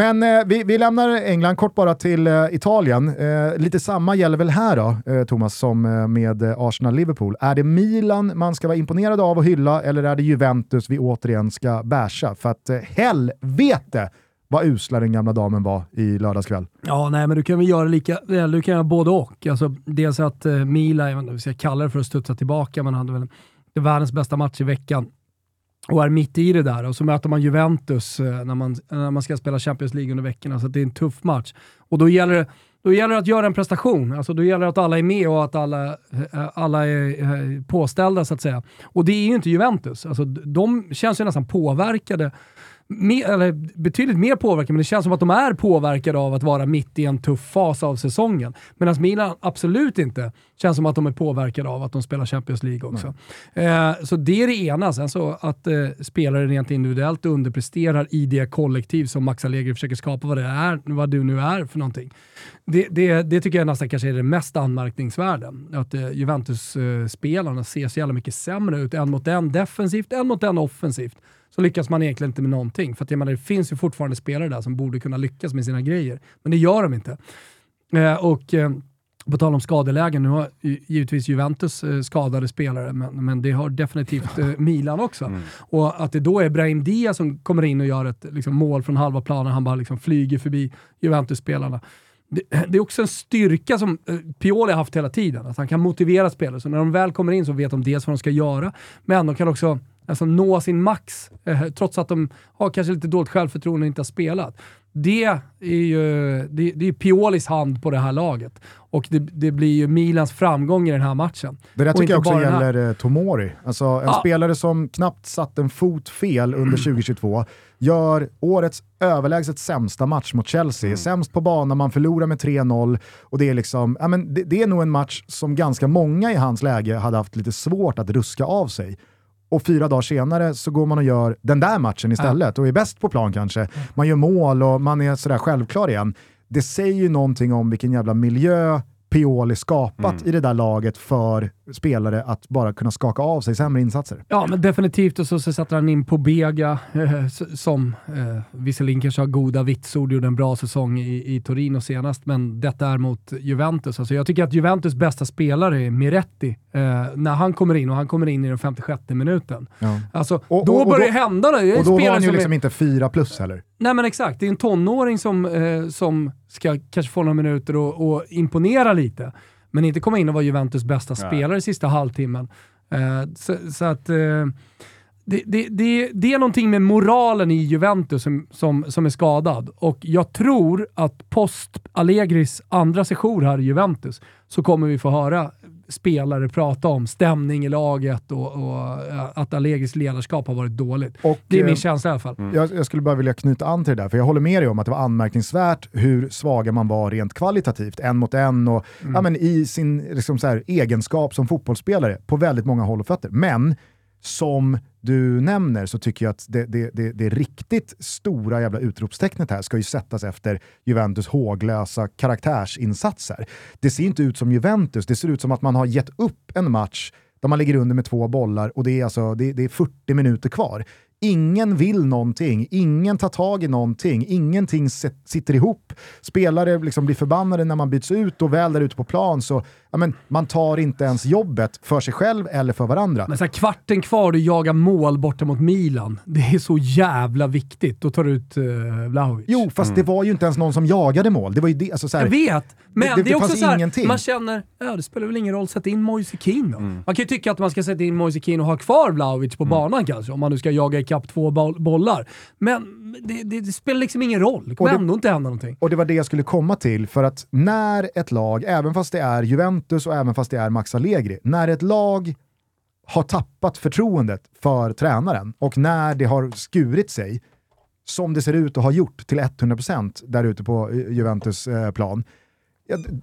Men eh, vi, vi, lämnar England kort bara till eh, Italien. Eh, lite samma gäller väl här då, eh, Thomas, som eh, med eh, Arsenal-Liverpool. Är det Milan man ska vara imponerad av och hylla eller är det Juventus vi återigen ska bärsa? För att eh, helvete vad usla den gamla damen var i lördagskväll. Ja, nej, men du kan väl göra lika, du kan göra både och. Alltså, dels att eh, Milan, jag vet inte om vi ska kalla det för att studsa tillbaka, men hade väl världens bästa match i veckan och är mitt i det där. Och så möter man Juventus eh, när man, eh, när man ska spela Champions League under veckorna, så det är en tuff match. Och då gäller det, då gäller det att göra en prestation. Alltså, då gäller det att alla är med och att alla, eh, alla är påställda så att säga. Och det är ju inte Juventus. Alltså, de känns ju nästan påverkade mer, eller betydligt mer påverkade, men det känns som att de är påverkade av att vara mitt i en tuff fas av säsongen. Medan Milan absolut inte känns som att de är påverkade av att de spelar Champions League också. Eh, så det är det ena. Sen så att eh, spelare rent individuellt underpresterar i det kollektiv som Max Allegri försöker skapa, vad det är, vad du nu är för någonting. Det, det, det tycker jag nästan kanske är det mest anmärkningsvärda. Att eh, Juventus-spelarna ser så jävla mycket sämre ut, en mot en defensivt, en mot en offensivt så lyckas man egentligen inte med någonting. För att jag menar, det finns ju fortfarande spelare där som borde kunna lyckas med sina grejer, men det gör de inte. Eh, och eh, på tal om skadelägen, nu har givetvis Juventus eh, skadade spelare, men, men det har definitivt eh, Milan också. Mm. Och att det då är Brahim Diaz som kommer in och gör ett liksom, mål från halva planen, han bara liksom flyger förbi Juventus-spelarna. Det, det, är också en styrka som eh, Pioli har haft hela tiden, att han kan motivera spelare. Så när de väl kommer in så vet de dels vad de ska göra, men de kan också alltså nå sin max, eh, trots att de har kanske lite dåligt självförtroende och inte har spelat. Det är ju det, det är Piolis hand på det här laget. Och det, det, blir ju Milans framgång i den här matchen. Det där tycker jag också gäller eh, Tomori. Alltså en ja. spelare som knappt satt en fot fel under 2022, gör årets överlägset sämsta match mot Chelsea. Mm. Sämst på banan, man förlorar med 3-0 och det är liksom, ja, men det, det är nog en match som ganska många i hans läge hade haft lite svårt att ruska av sig och fyra dagar senare så går man och gör den där matchen istället ja. och är bäst på plan kanske. Man gör mål och man är sådär självklar igen. Det säger ju någonting om vilken jävla miljö Pioli skapat mm. i det där laget för spelare att bara kunna skaka av sig sämre insatser. Ja, men definitivt. Och så, så sätter han in på Bega eh, som eh, visserligen kanske har goda vitsord, gjorde en bra säsong i, i Torino senast, men detta är mot Juventus. Alltså, jag tycker att Juventus bästa spelare är Miretti. Eh, när han kommer in, och han kommer in i den 56 minuten. Ja. Alltså, och, då och, och börjar det hända. Det. Och då var han ju liksom är... inte fyra plus heller. Nej men exakt, det är en tonåring som, eh, som ska kanske få några minuter och, och imponera lite. Men inte komma in och vara Juventus bästa Nej. spelare i sista halvtimmen. Eh, så, så, att eh, det, det, det, det, är någonting med moralen i Juventus som, som, som är skadad. Och jag tror att post Allegris andra sejour här i Juventus så kommer vi få höra spelare prata om stämning i laget och, och att Allegris ledarskap har varit dåligt. Och, det är min eh, känsla i alla fall. Mm. Jag, jag, skulle bara vilja knyta an till det där, för jag håller med dig om att det var anmärkningsvärt hur svaga man var rent kvalitativt, en mot en och mm. ja, men i sin liksom här, egenskap som fotbollsspelare på väldigt många håll och fötter. Men som du nämner så tycker jag att det, det, det, det riktigt stora jävla utropstecknet här ska ju sättas efter Juventus håglösa karaktärsinsatser. Det ser inte ut som Juventus, det ser ut som att man har gett upp en match där man ligger under med två bollar och det är, alltså, det, det är 40 minuter kvar. Ingen vill någonting, ingen tar tag i någonting, ingenting sitter ihop. Spelare liksom blir förbannade när man byts ut och väl där ute på plan så ja, men, man tar inte ens jobbet för sig själv eller för varandra. Men så här, kvarten kvar, du jagar mål borta mot Milan. Det är så jävla viktigt. Då tar du ut uh, Vlahovic. Jo, fast mm. det var ju inte ens någon som jagade mål. Det var ju det, alltså, så här, Jag vet, men det, det, det är också så här, man känner, ja det spelar väl ingen roll, sätt in Moise Keane då. Mm. Man kan ju tycka att man ska sätta in Moise Keane och ha kvar Vlahovic på mm. banan kanske, om man nu ska jaga ikapp två bollar. Men det, det, det, spelar liksom ingen roll. Det kommer ändå inte hända någonting. Och det var det jag skulle komma till, för att när ett lag, även fast det är Juventus och även fast det är Max Allegri, när ett lag har tappat förtroendet för tränaren och när det har skurit sig, som det ser ut att ha gjort till 100% där ute på Juventus eh, plan,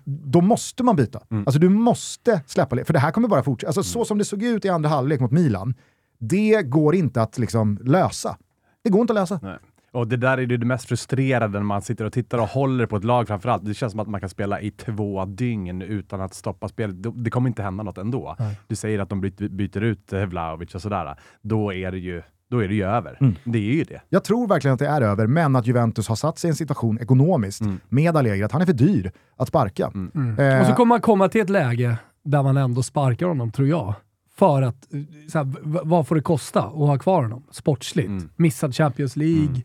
då måste man byta. Mm. Alltså du måste släppa, för det här kommer bara fortsätta. Alltså, mm. Så som det såg ut i andra halvlek mot Milan, det går inte att liksom lösa. Det går inte att lösa. Nej. Och det där är det mest frustrerande när man sitter och tittar och håller på ett lag framförallt. Det känns som att man kan spela i två dygn utan att stoppa spelet. Det kommer inte hända något ändå. Nej. Du säger att de byter ut Vlahovic och sådär. Då är det ju då är det ju över. Mm. Det är ju det. Jag tror verkligen att det är över, men att Juventus har satt sig i en situation ekonomiskt mm. med Allegri, att han är för dyr att sparka. Mm. mm. Eh, och så kommer man komma till ett läge där man ändå sparkar honom, tror jag för att, eh, så här, vad får det kosta att ha kvar honom sportsligt? Mm. Missad Champions League.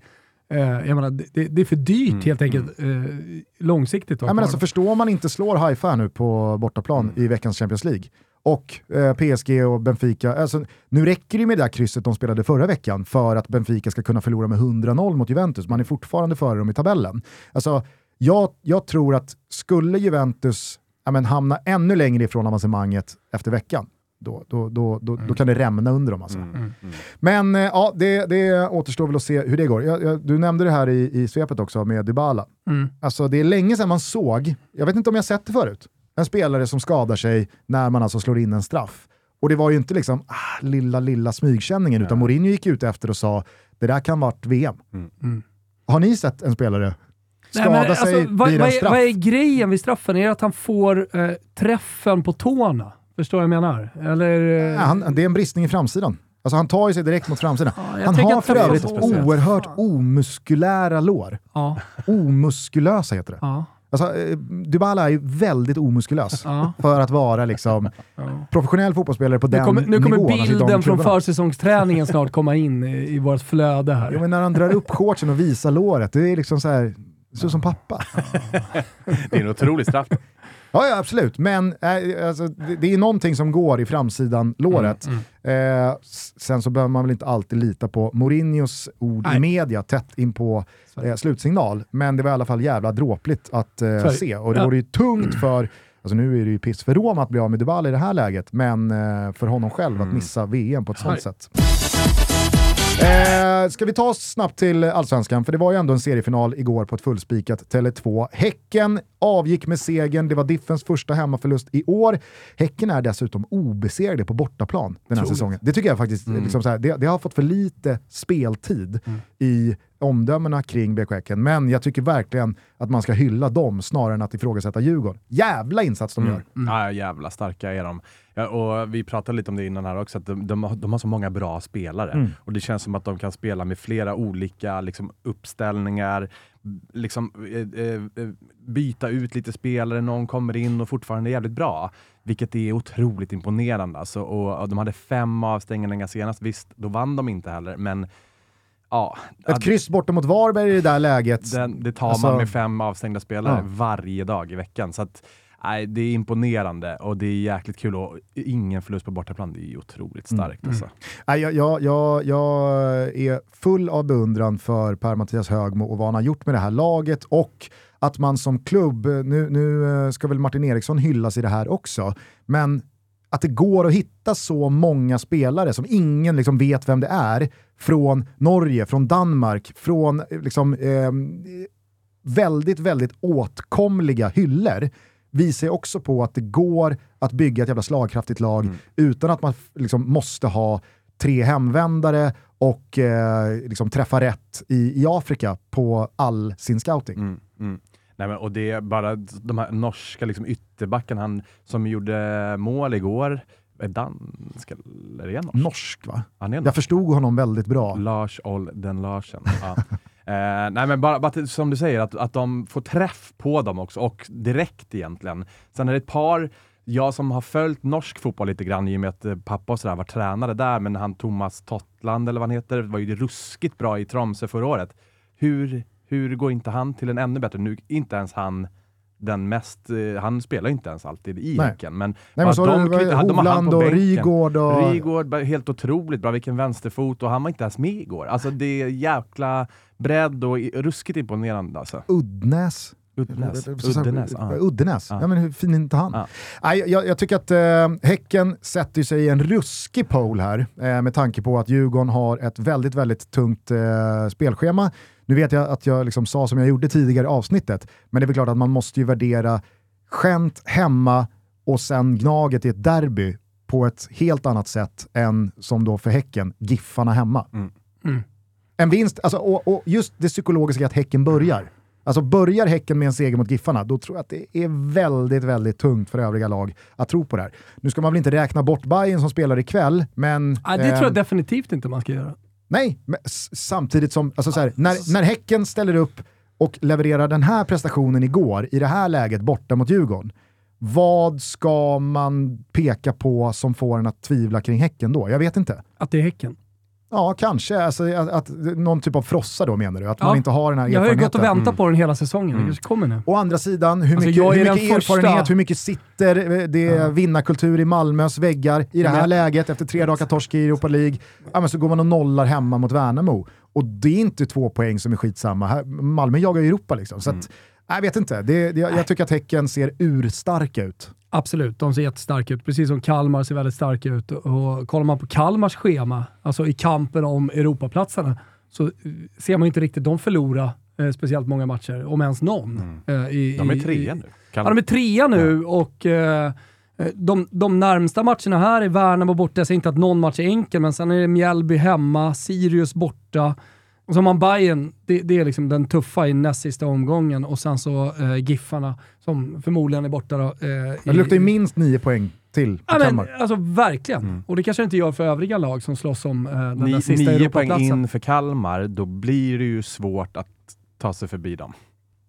Eh, jag menar, det, det, är för dyrt mm. helt enkelt mm. eh, långsiktigt. Ja, men alltså, förstår man inte slår Haifa nu på bortaplan mm. i veckans Champions League och eh, PSG och Benfica, alltså, nu räcker det med det där krysset de spelade förra veckan för att Benfica ska kunna förlora med 100-0 mot Juventus. Man är fortfarande före dem i tabellen. Alltså, Jag, jag tror att skulle Juventus ja, men, hamna ännu längre ifrån avancemanget efter veckan, då, då, då, då, då kan det rämna under dem. Alltså. Mm. Men eh, ja, det, det återstår väl att se hur det går. Jag, jag, du nämnde det här i, i svepet också med Dybala. Mm. Alltså det är länge sedan man såg, jag vet inte om jag sett det förut, en spelare som skadar sig när man alltså slår in en straff. Och det var ju inte liksom ah, lilla, lilla smygkänningen, utan Mourinho gick ut efter och sa det där kan varit VM. Mm. Har ni sett en spelare Nej, skada men, alltså, sig vad, vid vad, en är, straff? vad är grejen vid straffen? Är det att han får eh, träffen på tårna? Förstår vad jag menar? Eller... Ja, han, det är en bristning i framsidan. Alltså han tar ju sig direkt mot framsidan. Ja, han har att för övrigt oerhört omuskulära lår. Ja, Omuskulösa heter det. ja, Alltså, eh, Dybala är ju väldigt omuskulös ja. för att vara liksom, professionell fotbollsspelare på Nu den kommer, nu kommer nivån. alltså i de bilden från klubbarna. försäsongsträningen snart komma in i, i vårt flöde här. Jo, men när han drar upp shortsen och visar låret, det är liksom så här, så som pappa. Det är en otrolig straff. Ja, ja absolut, men äh, alltså, det, det är någonting som går i framsidan låret. Mm, Eh, s- sen så behöver man väl inte alltid lita på Mourinhos ord Nej. i media tätt in på eh, slutsignal, men det var i alla fall jävla dråpligt att eh, se. Och det ja. vore ju tungt för, alltså nu är det ju piss för Roma att bli av med Dybala i det här läget, men eh, för honom själv att Mm. missa VM på ett sånt sätt. Eh, ska vi ta oss snabbt till Allsvenskan? För det var ju ändå en seriefinal igår på ett fullspikat Tele2. Häcken avgick med segern, det var Diffens första hemmaförlust i år. Häcken är dessutom obesegrade på bortaplan den här Otroligt. säsongen. Det tycker jag faktiskt, Mm. liksom så här, det, det har fått för lite speltid i omdömena kring BK Häcken, men jag tycker verkligen att man ska hylla dem snarare än att ifrågasätta Djurgården. Jävla insats de gör! Ja, jävla starka är de. Ja, och vi pratade lite om det innan här också, att de, de, har, de har så många bra spelare. Mm. Och det känns som att de kan spela med flera olika liksom, uppställningar, liksom, eh, eh, eh, byta ut lite spelare, någon kommer in och fortfarande är jävligt bra. Vilket är otroligt imponerande. Alltså, och, och de hade fem avstängningar senast, visst, då vann de inte heller, men ja. Ett kryss borta mot Varberg i det där läget. Den, det tar Alltså- man med fem avstängda spelare Ja. varje dag i veckan. Så att, nej, det är imponerande och det är jäkligt kul. Och ingen förlust på bortaplan, det är ju otroligt Mm. starkt. Alltså. Nej, jag, jag, jag, jag är full av beundran för Per-Mattias Högmo och vad han har gjort med det här laget och att man som klubb, nu, nu eh, ska väl Martin Eriksson hyllas i det här också, men att det går att hitta så många spelare som ingen liksom vet vem det är från Norge, från Danmark, från eh, liksom, eh, väldigt, väldigt åtkomliga hyllor visar ju också på att det går att bygga ett jävla slagkraftigt lag Mm. utan att man liksom måste ha tre hemvändare och eh, liksom träffa rätt i, i Afrika på all sin scouting. Mm, mm. Nej, men, och det är bara de här norska liksom, ytterbacken, han som gjorde mål igår, är dansk eller är norsk? Norsk va? Han är Jag norsk. förstod honom väldigt bra. Lars Olden Larsen. Ja. eh, nej men bara, bara till- som du säger, att, att de får träff på dem också, och direkt egentligen. Sen är det ett par, jag som har följt norsk fotboll lite grann i och med att eh, pappa och sådär var tränare där, men han Thomas Tottland eller vad han heter, var ju ruskigt bra i Tromsö förra året. Hur, hur går inte han till en ännu bättre? Nu är inte ens han den mest, eh, han spelar inte ens alltid i Nej. Häcken, men, Nej, men så de har du knyter- de har han Hovland på och bänken. Rygård och... Rygård, bara helt otroligt bra, vilken vänsterfot och han var inte ens med igår. Alltså det är jäkla bredd och ruskigt imponerande alltså. Uddnäs. Uddenäs. Uddenäs. Uddenäs. Ja. Ja. men hur fin är inte han? Ja. Nej, jag, jag tycker att eh, Häcken sätter sig i en ruskig pole här eh, med tanke på att Djurgården har ett väldigt, väldigt tungt eh, spelschema. Nu vet jag att jag liksom sa som jag gjorde tidigare i avsnittet, men det är väl klart att man måste ju värdera skämt hemma och sen Gnaget i ett derby på ett helt annat sätt än som då för Häcken, Giffarna hemma. Mm. Mm. En vinst, alltså, och, och just det psykologiska att Häcken börjar. Alltså börjar Häcken med en seger mot Giffarna, då tror jag att det är väldigt, väldigt tungt för övriga lag att tro på det här. Nu ska man väl inte räkna bort Bayern som spelar ikväll, men... Ja, det eh, tror jag definitivt inte man ska göra. Nej, men samtidigt som, alltså så här, när, när Häcken ställer upp och levererar den här prestationen igår, i det här läget borta mot Djurgården, vad ska man peka på som får en att tvivla kring Häcken då? Jag vet inte. Att det är Häcken. Ja, kanske. Alltså, att, att, någon typ av frossa då menar du? Att Ja. man inte har den här Jag har ju erfarenheten? gått och väntat på den hela säsongen. Mm. Det kommer nu. Å andra sidan, hur Alltså, mycket, jag hur mycket första- erfarenhet, hur mycket sitter eh, det Ja. vinnarkultur i Malmös väggar i det här Men- läget efter tre raka torsk i Europa League? Ja, men så går man och nollar hemma mot Värnamo. Och det är inte två poäng som är skitsamma. Här, Malmö jagar Europa liksom. Så att, Jag vet inte, det, det, jag tycker att Häcken ser urstarka ut. Absolut, de ser jättestarka ut. Precis som Kalmar ser väldigt starka ut. Och kollar man på Kalmars schema, alltså i kampen om Europaplatserna, så ser man inte riktigt dem förlora eh, speciellt många matcher, om ens någon. Mm. Eh, i, De är trea nu. Ja, de är trea nu och eh, de, de närmsta matcherna här är Värnamo borta. Jag säger inte att någon match är enkel, men sen är det Mjällby hemma, Sirius borta. Och så har man Bayern, det, det är liksom den tuffa i näst sista omgången. Och sen så eh, Giffarna, som förmodligen är borta då. Eh, Det luktar ju minst nio poäng till på Ja, men, Kalmar. alltså verkligen. Och det kanske inte gör för övriga lag som slåss om eh, den där Ni, sista nio poäng in för Kalmar, då blir det ju svårt att ta sig förbi dem.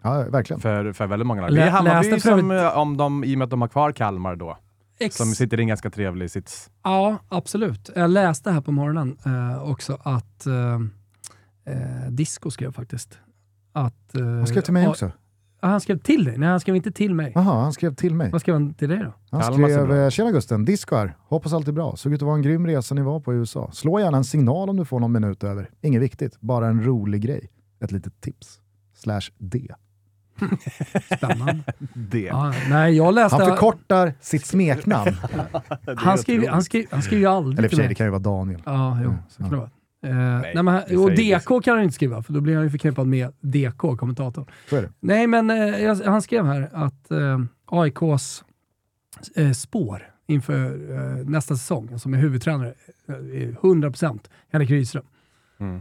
Ja, verkligen. För, för väldigt många lag. Lä- Det är Hammarby läste för som, övrigt- eh, om de, i och med att de har kvar Kalmar då, Ex- som sitter i en ganska trevlig sits. Ja, absolut. Jag läste här på morgonen eh, också att eh, eh, Disco skrev faktiskt. Att, eh, Han skrev till mig också. Ja, han skrev till dig? Nej, han skrev inte till mig. Jaha, han skrev till mig. Vad skrev han till dig då? Han Kalmar skrev bra eh, “Tjena Gusten, disco här. Hoppas allt är bra. Såg ut att vara en grym resa ni var på i USA. Slå gärna en signal om du får någon minut över. Inget viktigt, bara en rolig grej. Ett litet tips. Slash D. Spännande. Det. ja, nej, jag läste... Han förkortar sitt smeknamn. han, skrev, han, skrev, han skrev ju aldrig Eller i och för sig, det kan ju vara Daniel. Ja, jo, Mm, så kan ja. det vara. Eh, nej, det men, och. DK kan han inte skriva, för då blir han ju förknippad med DK, kommentatorn. Är. Nej, men eh, han skrev här att eh, AIKs eh, spår inför eh, nästa säsong, alltså med huvudtränare, eh, är 100% Henrik Rydström.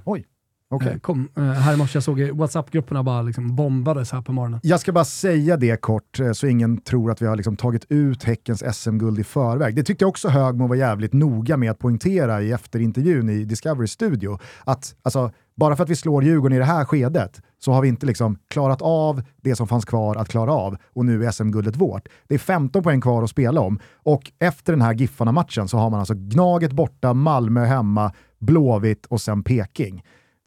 Okej. Eh, kom, eh, här i morse, jag såg i WhatsApp-grupperna bara liksom bombades här på morgonen. Jag ska bara säga det kort eh, så ingen tror att vi har liksom tagit ut Häckens SM-guld i förväg. Det tyckte jag också Högmo var jävligt noga med att poängtera i efterintervjun i Discovery Studio. Att alltså, bara för att vi slår Djurgården i det här skedet så har vi inte liksom klarat av det som fanns kvar att klara av och nu är SM-guldet vårt. Det är 15 poäng kvar att spela om och efter den här Giffarna-matchen så har man alltså Gnaget borta, Malmö hemma, Blåvitt och sen Peking.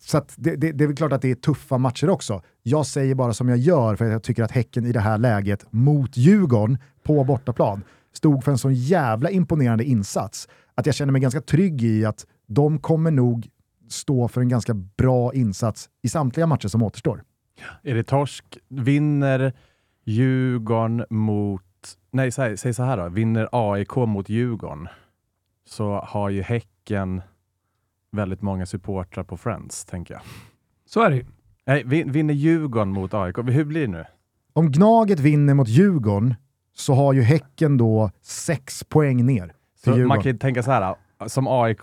Så att det, det, det är väl klart att det är tuffa matcher också. Jag säger bara som jag gör för att jag tycker att Häcken i det här läget mot Djurgården på bortaplan stod för en sån jävla imponerande insats att jag känner mig ganska trygg i att de kommer nog stå för en ganska bra insats i samtliga matcher som återstår. Är det torsk? Vinner Djurgården mot... Nej, säg, säg så här då. Vinner AIK mot Djurgården så har ju Häcken väldigt många supportrar på Friends, tänker jag. Så är det ju. Nej, vin- vinner Djurgården mot AIK? Hur blir det nu? Om Gnaget vinner mot Djurgården så har ju Häcken då sex poäng ner man kan ju tänka så här, som AIK,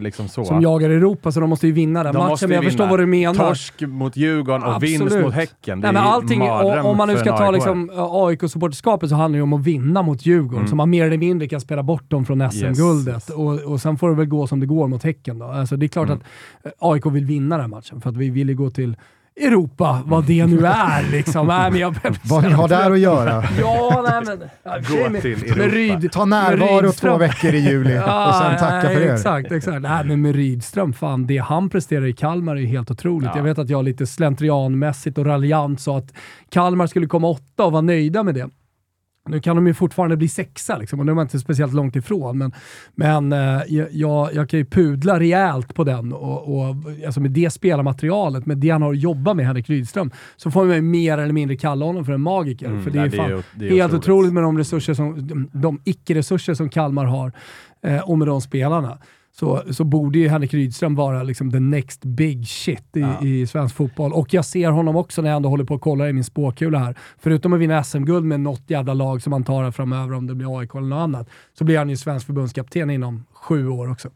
liksom så. Som jagar Europa, så de måste ju vinna den De matchen. Men jag förstår vad du menar. Torsk mot Djurgården och vinst Absolut. mot Häcken. Det Nej, men allting, mardröm om, man nu ska ta AIK-are. liksom, AIK-supporterskapet så handlar det ju om att vinna mot Djurgården, Mm. så man mer eller mindre kan spela bort dem från SM-guldet. Yes. Och, och sen får det väl gå som det går mot Häcken. Då. Alltså, det är klart Mm. att eh, AIK vill vinna den matchen, för att vi vill ju gå till Europa, vad det nu är. Liksom. Nej, men jag, Vad ni har där att göra. Ja, nej men... Ja, Gå med- till med Europa. Ryd, Ta med närvaro två veckor i juli och sen tacka nej, för er. Exakt, exakt. Nej, men med Rydström, fan, det han presterar i Kalmar är ju helt otroligt. Ja. Jag vet att jag lite slentrianmässigt och raljant sa att Kalmar skulle komma åtta och vara nöjda med det. Nu kan de ju fortfarande bli sexa liksom, och nu är man inte speciellt långt ifrån. Men, men eh, jag, jag kan ju pudla rejält på den och, och alltså med det spelarmaterialet, med det han har att jobba med, Henrik Rydström, så får man ju mer eller mindre kalla honom för en magiker. Mm, för det är, nej, fan, ju- det är helt otroligt. med de resurser som, de, de icke-resurser som Kalmar har eh, och med de spelarna. Så, så borde ju Henrik Rydström vara liksom the next big shit i, Ja. i svensk fotboll. Och jag ser honom också när jag ändå håller på att kolla i min spåkula här. Förutom att vinna SM-guld med något jävla lag som han tar här framöver, om det blir AIK eller något annat, så blir han ju svensk förbundskapten inom sju år också.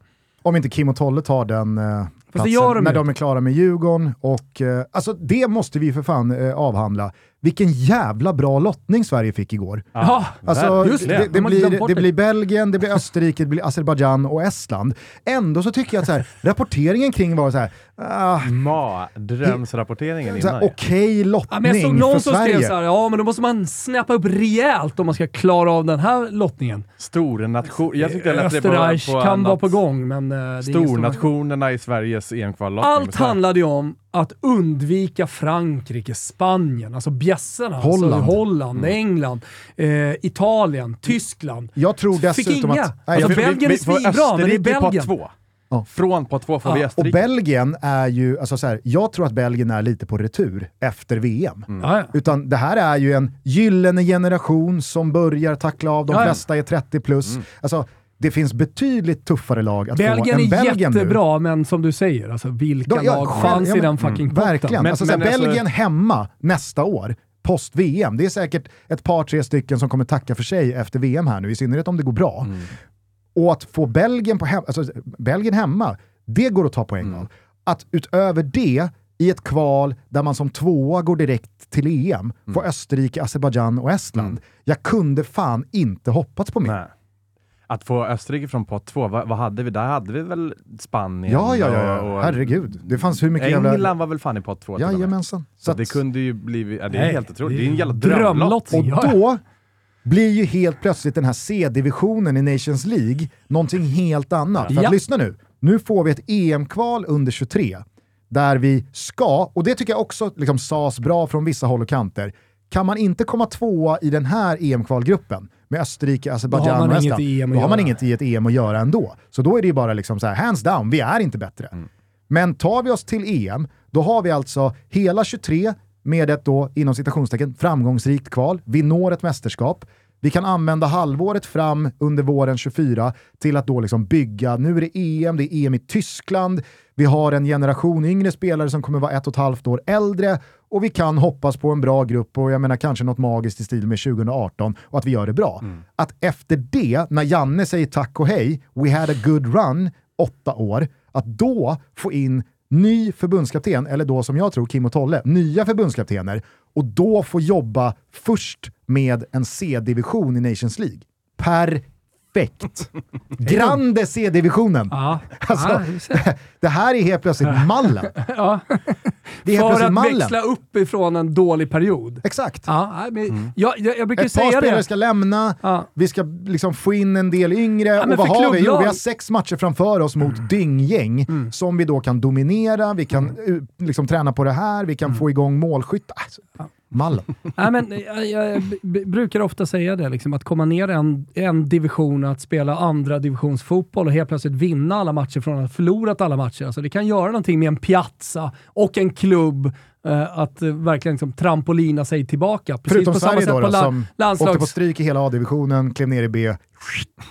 Om inte Kim och Tolle tar den eh, platsen de när ju. de är klara med Djurgården. Och, eh, alltså, det måste vi för fan eh, avhandla. Vilken jävla bra lottning Sverige fick igår. Ja, Alltså, just det. det, det, blir, det. blir Belgien, det blir Österrike, det blir Azerbajdzjan och Estland. Ändå så tycker jag att så här, rapporteringen kring var så här, ah, här, innan. okej Ja, lottning men jag såg för någon som skrev såhär, ja men då måste man snappa upp rejält om man ska klara av den här lottningen. Stornation. Jag tyckte jag läste det på, kan vara annat. på gång, men eh, Stornationerna i Sveriges EM-kvallottning. Allt handlade ju om att undvika Frankrike, Spanien, alltså bjässarna. Holland. Alltså Holland, England, eh, Italien, Tyskland. Jag tror Fick dessutom inga. att... Nej, Alltså, jag, Belgien är svinbra, men det är Österrike på Belgien. två. Ja. Från på två får vi Ja, Och Österrike. Belgien är ju, alltså så här, jag tror att Belgien är lite på retur efter VM. Ja, ja. Utan det här är ju en gyllene generation som börjar tackla av, de Ja, ja. flesta är 30 plus. Alltså, det finns betydligt tuffare lag att Belgien få än är Belgien nu. jättebra, men som du säger, alltså, vilka De- ja, lag fanns ja, i den fucking potten? Verkligen. Men- alltså, så här, men alltså- Belgien hemma nästa år, post-VM. Det är säkert ett par, tre stycken som kommer tacka för sig efter VM här nu, i synnerhet om det går bra. Mm. Och att få Belgien, på hem, alltså, Belgien hemma, det går att ta poäng Mm. av. Att utöver det, i ett kval där man som tvåa går direkt till EM, få Mm. Österrike, Azerbajdzjan och Estland. Jag kunde fan inte hoppats på mer. Nej. Att få Österrike från pott två, vad, vad hade vi? Där hade vi väl Spanien Ja, ja, ja, och, och herregud. Det fanns hur mycket England jävla... var väl fan i pott två. Jajamensan. Så att- det kunde ju bli, ja, det är Nej, helt otroligt. det är en jävla drömlott. drömlott. Och då blir ju helt plötsligt den här C-divisionen i Nations League någonting helt annat. För Ja. att lyssna nu, nu får vi ett EM-kval under 23 där vi ska, och det tycker jag också liksom sas bra från vissa håll och kanter, kan man inte komma tvåa i den här EM-kvalgruppen med Österrike, Azerbajdzjan man och inget Estland, i EM att då har man göra. inget i ett EM att göra ändå. Så då är det ju bara liksom så här, hands down, vi är inte bättre. Men tar vi oss till EM, då har vi alltså hela 23 med ett då, inom citationstecken, framgångsrikt kval. Vi når ett mästerskap. Vi kan använda halvåret fram under våren 24 till att då liksom bygga, nu är det EM, det är EM i Tyskland, vi har en generation yngre spelare som kommer vara ett och ett halvt år äldre och vi kan hoppas på en bra grupp och jag menar kanske något magiskt i stil med 2018 och att vi gör det bra. Att efter det, när Janne säger tack och hej, we had a good run, åtta år, att då få in ny förbundskapten, eller då som jag tror Kim och Tolle, nya förbundskaptener och då få jobba först med en C-division i Nations League. Perfekt! Grande C-divisionen! Ja. Alltså, ja, det här är helt plötsligt mallen. ja. Det är För att mallen. växla upp ifrån en dålig period. Exakt. Ja, men jag, jag, jag brukar Ett par säga spelare det. ska lämna, Ja. vi ska liksom få in en del yngre. men och vad har vi? Jo, vi har sex matcher framför oss mot dynggäng som vi då kan dominera, vi kan uh, liksom träna på det här, vi kan få igång målskytt. Alltså, mallen. Nej, men jag, jag b- brukar ofta säga det, liksom, att komma ner en, en division och att spela andra divisionsfotboll och helt plötsligt vinna alla matcher från att ha förlorat alla matcher. Alltså, det kan göra någonting med en piazza och en klubb eh, att eh, verkligen liksom, trampolina sig tillbaka. Precis Förutom på samma Sverige sätt då, på la- som åkte på landslags... stryk i hela A-divisionen, klev ner i B,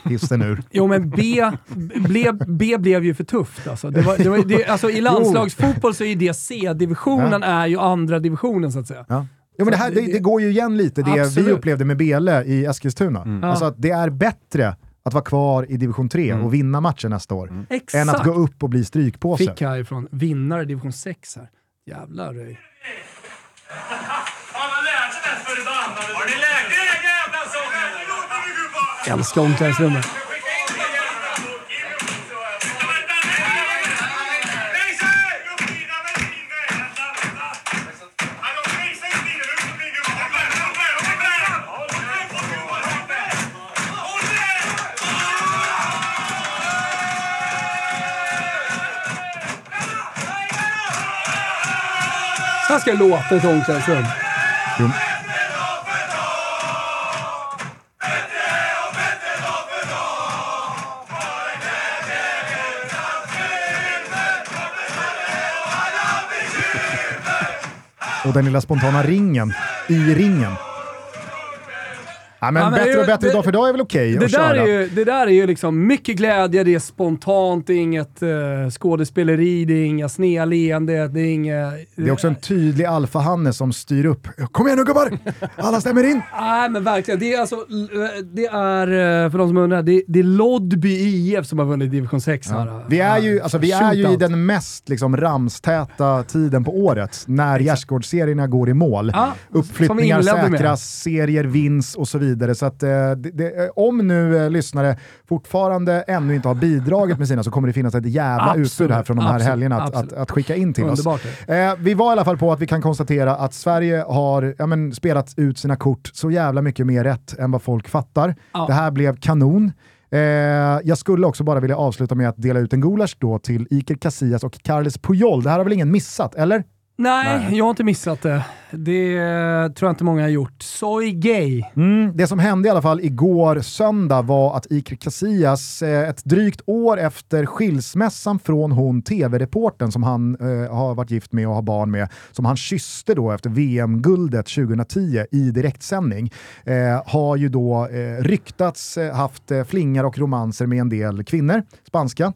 hissen ur. Jo, men B, blev, B blev ju för tufft. Alltså. Det var, det var, det, alltså, I landslagsfotboll så är det C-divisionen är ju andra divisionen så att säga. Ja. Jo, men det, här, det, det går ju igen lite det vi Absolut. upplevde med Bele i Eskilstuna. Alltså att det är bättre att vara kvar i division 3 och vinna matchen nästa år, än att gå upp och bli strykpåse. Fick härifrån vinnare i division 6 här. Jävlar. det är- Har Så ska låta i ett omklädningsrum. Jo. Och den lilla spontana ringen i ringen. Ja, men Ja, men det bättre och bättre det- dag för dag är väl okej Det där, är ju, det där är ju liksom mycket glädje, det är spontant, det är inget uh, skådespeleri, det är inga sneda leenden, det är inget... Det är också en tydlig alfahanne som styr upp. Kom igen nu gubbar! Alla stämmer in! Nej men verkligen, det är alltså, eh, det är, eh, för de som undrar, det, det är Lodby IF som har vunnit division 6 här. Vi är ju, alltså, vi är ju i den mest liksom, ramstäta tiden på året, när gärdsgårdsserierna går i mål. Ja, Uppflyttningar säkras, serier vinns och så vidare. Så att, eh, det, det, eh, om nu eh, lyssnare fortfarande ännu inte har bidragit med sina så kommer det finnas ett jävla Absolut, utbud här från de här absolut, helgerna att, att, att skicka in till Underbart. oss. Eh, vi var i alla fall på att vi kan konstatera att Sverige har ja, men, spelat ut sina kort så jävla mycket mer rätt än vad folk fattar. Ja. Det här blev kanon. Eh, jag skulle också bara vilja avsluta med att dela ut en gulasch då till Iker Casillas och Carles Puyol. Det här har väl ingen missat, eller? Nej, Nej. jag har inte missat det. Det tror jag inte många har gjort. Soy gay. Mm, det som hände i alla fall igår söndag var att Iker Casillas, eh, ett drygt år efter skilsmässan från hon tv-reporten som han eh, har varit gift med och har barn med, som han kysste då efter VM-guldet 2010 i direktsändning, eh, har ju då eh, ryktats eh, haft eh, flingar och romanser med en del kvinnor, spanska,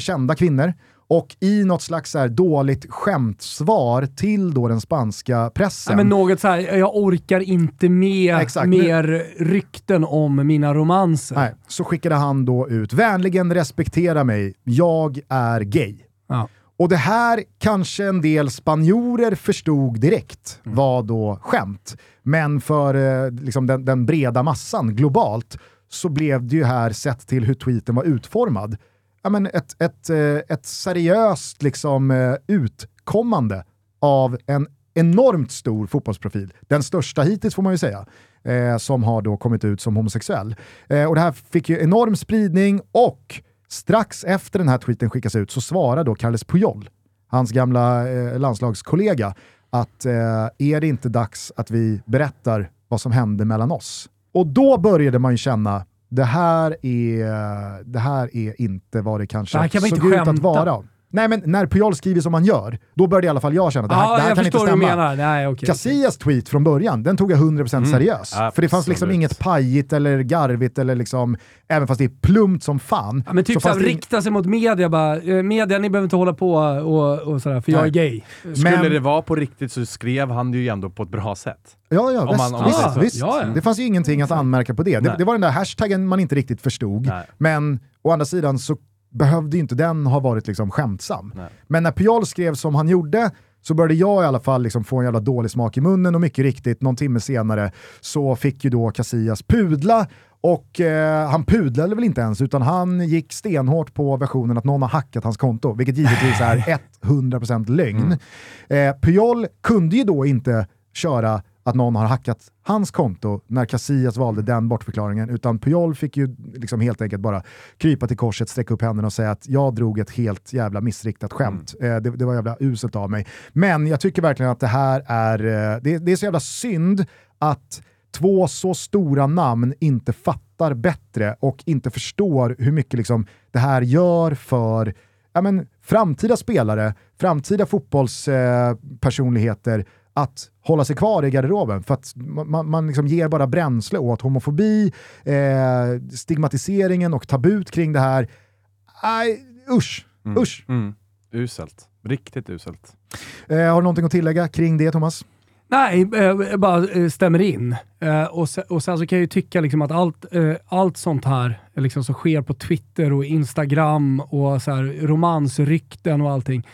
kända kvinnor. Och i något slags så dåligt skämtsvar till då den spanska pressen. Ja, men något så här, jag orkar inte med Exakt. mer rykten om mina romanser. Nej, så skickade han då ut “Vänligen respektera mig, jag är gay”. Ja. Och det här kanske en del spanjorer förstod direkt var då skämt. Men för eh, liksom den, den breda massan globalt så blev det ju här, sett till hur tweeten var utformad, ja, men ett, ett, eh, ett seriöst liksom, eh, utkommande av en enormt stor fotbollsprofil. Den största hittills får man ju säga. Eh, som har då kommit ut som homosexuell. Eh, och det här fick ju enorm spridning och strax efter den här tweeten skickas ut så svarar då Carles Puyol, hans gamla eh, landslagskollega, att eh, är det inte dags att vi berättar vad som hände mellan oss? Och då började man ju känna det här är, det här är inte vad det kanske Det såg inte ut att skämta. vara. Nej men när Puyol skriver som han gör, då började i alla fall jag känna att det här, Ja, det här jag kan inte stämma. Nej, okej. Casillas tweet från början, den tog jag 100% seriös. För det fanns liksom inget pajigt eller garvigt eller liksom, även fast det är plumpt som fan. Ja, men typ så såhär, rikta sig mot media bara. eh, Media, ni behöver inte hålla på och, och sådär, för jag Nej. är gay. Skulle Men- det vara på riktigt så skrev han det ju ändå på ett bra sätt. Ja, ja, Om man- om man visst, så. visst. Ja, ja. Det fanns ju ingenting att anmärka på det. Det, det var den där hashtaggen man inte riktigt förstod, Nej. men å andra sidan så behövde ju inte den ha varit liksom skämtsam. Nej. Men när Puyol skrev som han gjorde så började jag i alla fall liksom få en jävla dålig smak i munnen och mycket riktigt, någon timme senare så fick ju då Casillas pudla och eh, han pudlade väl inte ens utan han gick stenhårt på versionen att någon har hackat hans konto, vilket givetvis är 100% lögn. Eh, Puyol kunde ju då inte köra att någon har hackat hans konto när Casillas valde den bortförklaringen, utan Puyol fick ju liksom helt enkelt bara krypa till korset, sträcka upp händerna och säga att jag drog ett helt jävla missriktat skämt. Eh, det, det var jävla uselt av mig. Men jag tycker verkligen att det här är, eh, det, det är så jävla synd att två så stora namn inte fattar bättre och inte förstår hur mycket liksom det här gör för ja, men, framtida spelare, framtida fotbollspersonligheter att hålla sig kvar i garderoben. För att man, man, liksom ger bara bränsle åt homofobi, eh, stigmatiseringen och tabut kring det här. Nej, usch, Mm. usch. Mm. Uselt. Riktigt uselt. Eh, har du någonting att tillägga kring det Thomas? Nej, eh, bara eh, stämmer in. Eh, och, sen, och sen så kan jag ju tycka liksom att allt, eh, allt sånt här eh, liksom som sker på Twitter och Instagram och så här, romansrykten och allting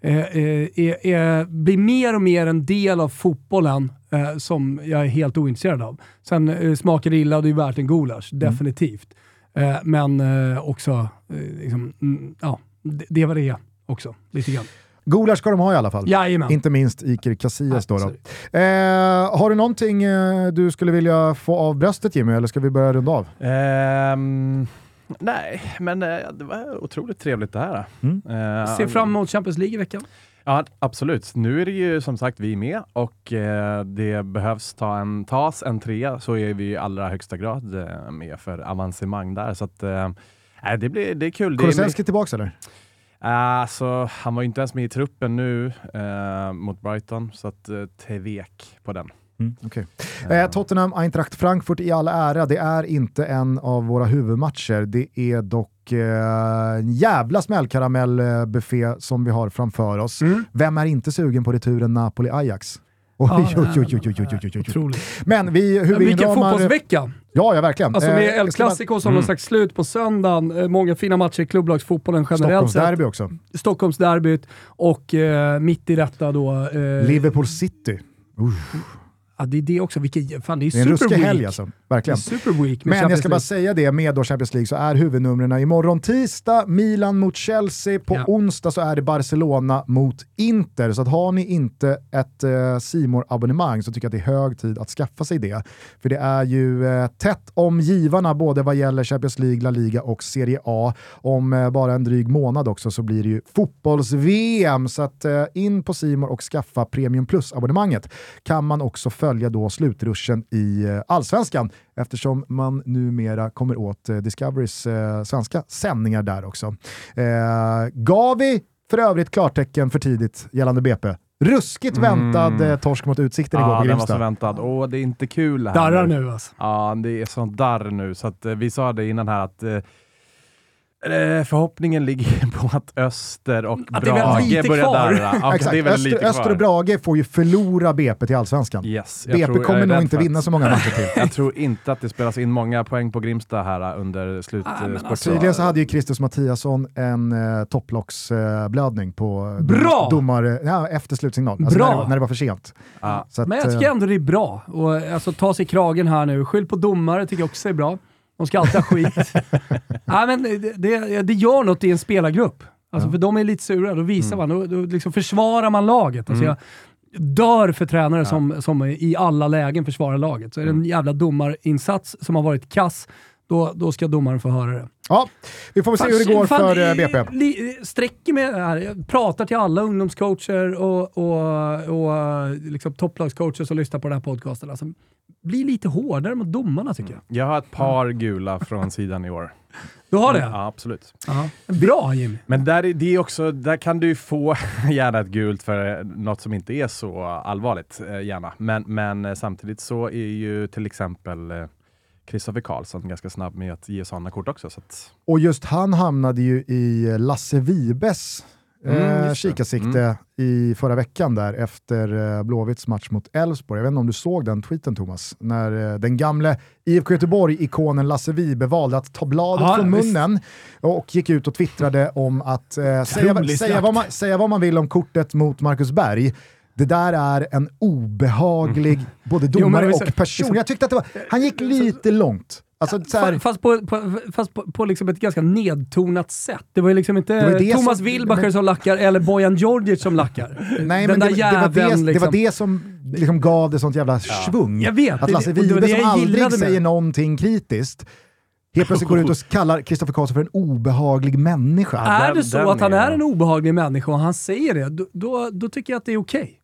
eh, eh, är, är, blir mer och mer en del av fotbollen eh, som jag är helt ointresserad av. Sen eh, smakar det illa och det är värt en gulasch, definitivt. Eh, men eh, också, eh, liksom, mm, ja, det, det vad det också, lite grann. Gulasch ska de ha i alla fall. Jajamän. Inte minst Iker Casillas då. då. Eh, har du någonting eh, du skulle vilja få av bröstet Jimmy, eller ska vi börja runda av? Ehm, nej, men eh, det var otroligt trevligt det här. Mm. Eh, Ser fram emot Champions League i veckan. Ja, absolut. Nu är det ju som sagt vi med och eh, det behövs ta en, tas en trea så är vi i allra högsta grad eh, med för avancemang där. Så att, eh, det, blir, det är kul. Kulusevski tillbaka eller? alltså, han var ju inte ens med i truppen nu eh, mot Brighton, så att eh, tvek på den. Mm. Okay. Eh, Tottenham, Eintracht Frankfurt i all ära, det är inte en av våra huvudmatcher. Det är dock eh, en jävla smällkaramellbuffé som vi har framför oss. Mm. Vem är inte sugen på returen Napoli-Ajax? Oj, oj, oj, Men vi, hur vi Vilken inramar... fotbollsvecka! Ja, ja verkligen. Alltså med eh, El Clasico som mm. någon slut på söndagen, eh, många fina matcher i klubblagsfotbollen generellt Stockholmsderby också. Stockholmsderbyt och eh, mitt i detta då... Eh, Liverpool City. Uff. Ja, det är det också. Vilket, fan, det är Det är en ruskig helg alltså, verkligen. week Men jag ska bara säga det, med då Champions League så är huvudnumren imorgon tisdag, Milan mot Chelsea, på Ja. onsdag så är det Barcelona mot Inter. Så att har ni inte ett eh, simor abonnemang så tycker jag att det är hög tid att skaffa sig det. För det är ju eh, tätt om givarna både vad gäller Champions League, La Liga och Serie A. Om eh, bara en dryg månad också så blir det ju fotbolls-VM. Så att eh, in på Simor och skaffa Premium Plus-abonnemanget kan man också följa då slutruschen i eh, Allsvenskan eftersom man numera kommer åt eh, Discoverys eh, svenska sändningar där också. Eh, gav vi för övrigt klartecken för tidigt gällande BP? Ruskigt väntad eh, torsk mot Utsikten igår Ja, på den var så Grimsta. väntad. Åh, det är inte kul här Darrar nu alltså. Ja, det är sånt darr nu. Så att, eh, vi sa det innan här att eh, förhoppningen ligger på att Öster och Att Brage börjar darra. Ja, Exakt, det är väldigt Öster, lite Öster och Brage får ju förlora BP till Allsvenskan. Yes, BP tror- kommer nog inte vinna så många matcher till. Jag tror inte att det spelas in många poäng på Grimsta här uh, under Nej, men slutspurten. alltså- Tydligen så hade ju Christos Mattiasson en eh, topplocksblödning på eh, Bra! domare ja, efter slutsignal, alltså Bra! när, det, var- när det var för sent. Så att, Men jag eh, tycker ändå det är bra. Och, alltså, ta sig i kragen här nu. Skyll på domare tycker jag också är bra. De ska alltid ha skit. Nej, men det, det, det gör något i en spelargrupp. Alltså, För de är lite sura. Då visar man, då, då liksom försvarar man laget. Alltså, jag dör för tränare som, som i alla lägen försvarar laget. Så är det en jävla domarinsats som har varit kass, då, då ska domaren få höra det. ja, vi får väl se hur det går Fan, för eh, eh, BP. li- Sträcker mig här. Jag pratar till alla ungdomscoacher och, och, och eh, liksom topplagscoacher som lyssnar på den här podcasten. Alltså, bli lite hårdare mot domarna tycker jag. Jag har ett par gula från sidan i år. Du har det? Ja, absolut. Ja. Bra Jimmy. Men där, är det är också, där kan du ju få gärna ett gult för något som inte är så allvarligt, eh, gärna. Men, men eh, samtidigt så är ju till exempel eh, Kristoffer Karlsson ganska snabb med att ge sådana kort också. Så att, Och just han hamnade ju i Lasse Wibes Mm, eh, kikarsikte i förra veckan där efter eh, Blåvitts match mot Elfsborg. Jag vet inte om du såg den tweeten Thomas? När eh, den gamle IFK Göteborg-ikonen Lasse Wibe valde att ta bladet Ja, från visst. munnen och gick ut och twittrade om att eh, säga, säga, vad man, säga vad man vill om kortet mot Marcus Berg. Det där är en obehaglig både Jo, men domare visst- och person. Jag tyckte att det var, han gick lite långt. Alltså, så här, Fa- Fast på, på, fast på, på liksom ett ganska nedtonat sätt. Det var ju liksom inte Det det Thomas som- Wilbacher men- som lackar eller Bojan Djordjic som lackar. Nej, Den men där det, det, var jäveln det, det var liksom. det som liksom gav det sånt jävla svung. Jag vet, Att Lasse Wibe som aldrig med säger någonting kritiskt, helt plötsligt går ut och kallar Kristoffer Karlsson för en obehaglig människa. Ja, är det så att han är- en obehaglig människa och han säger det, då, då, då tycker jag att det är okej.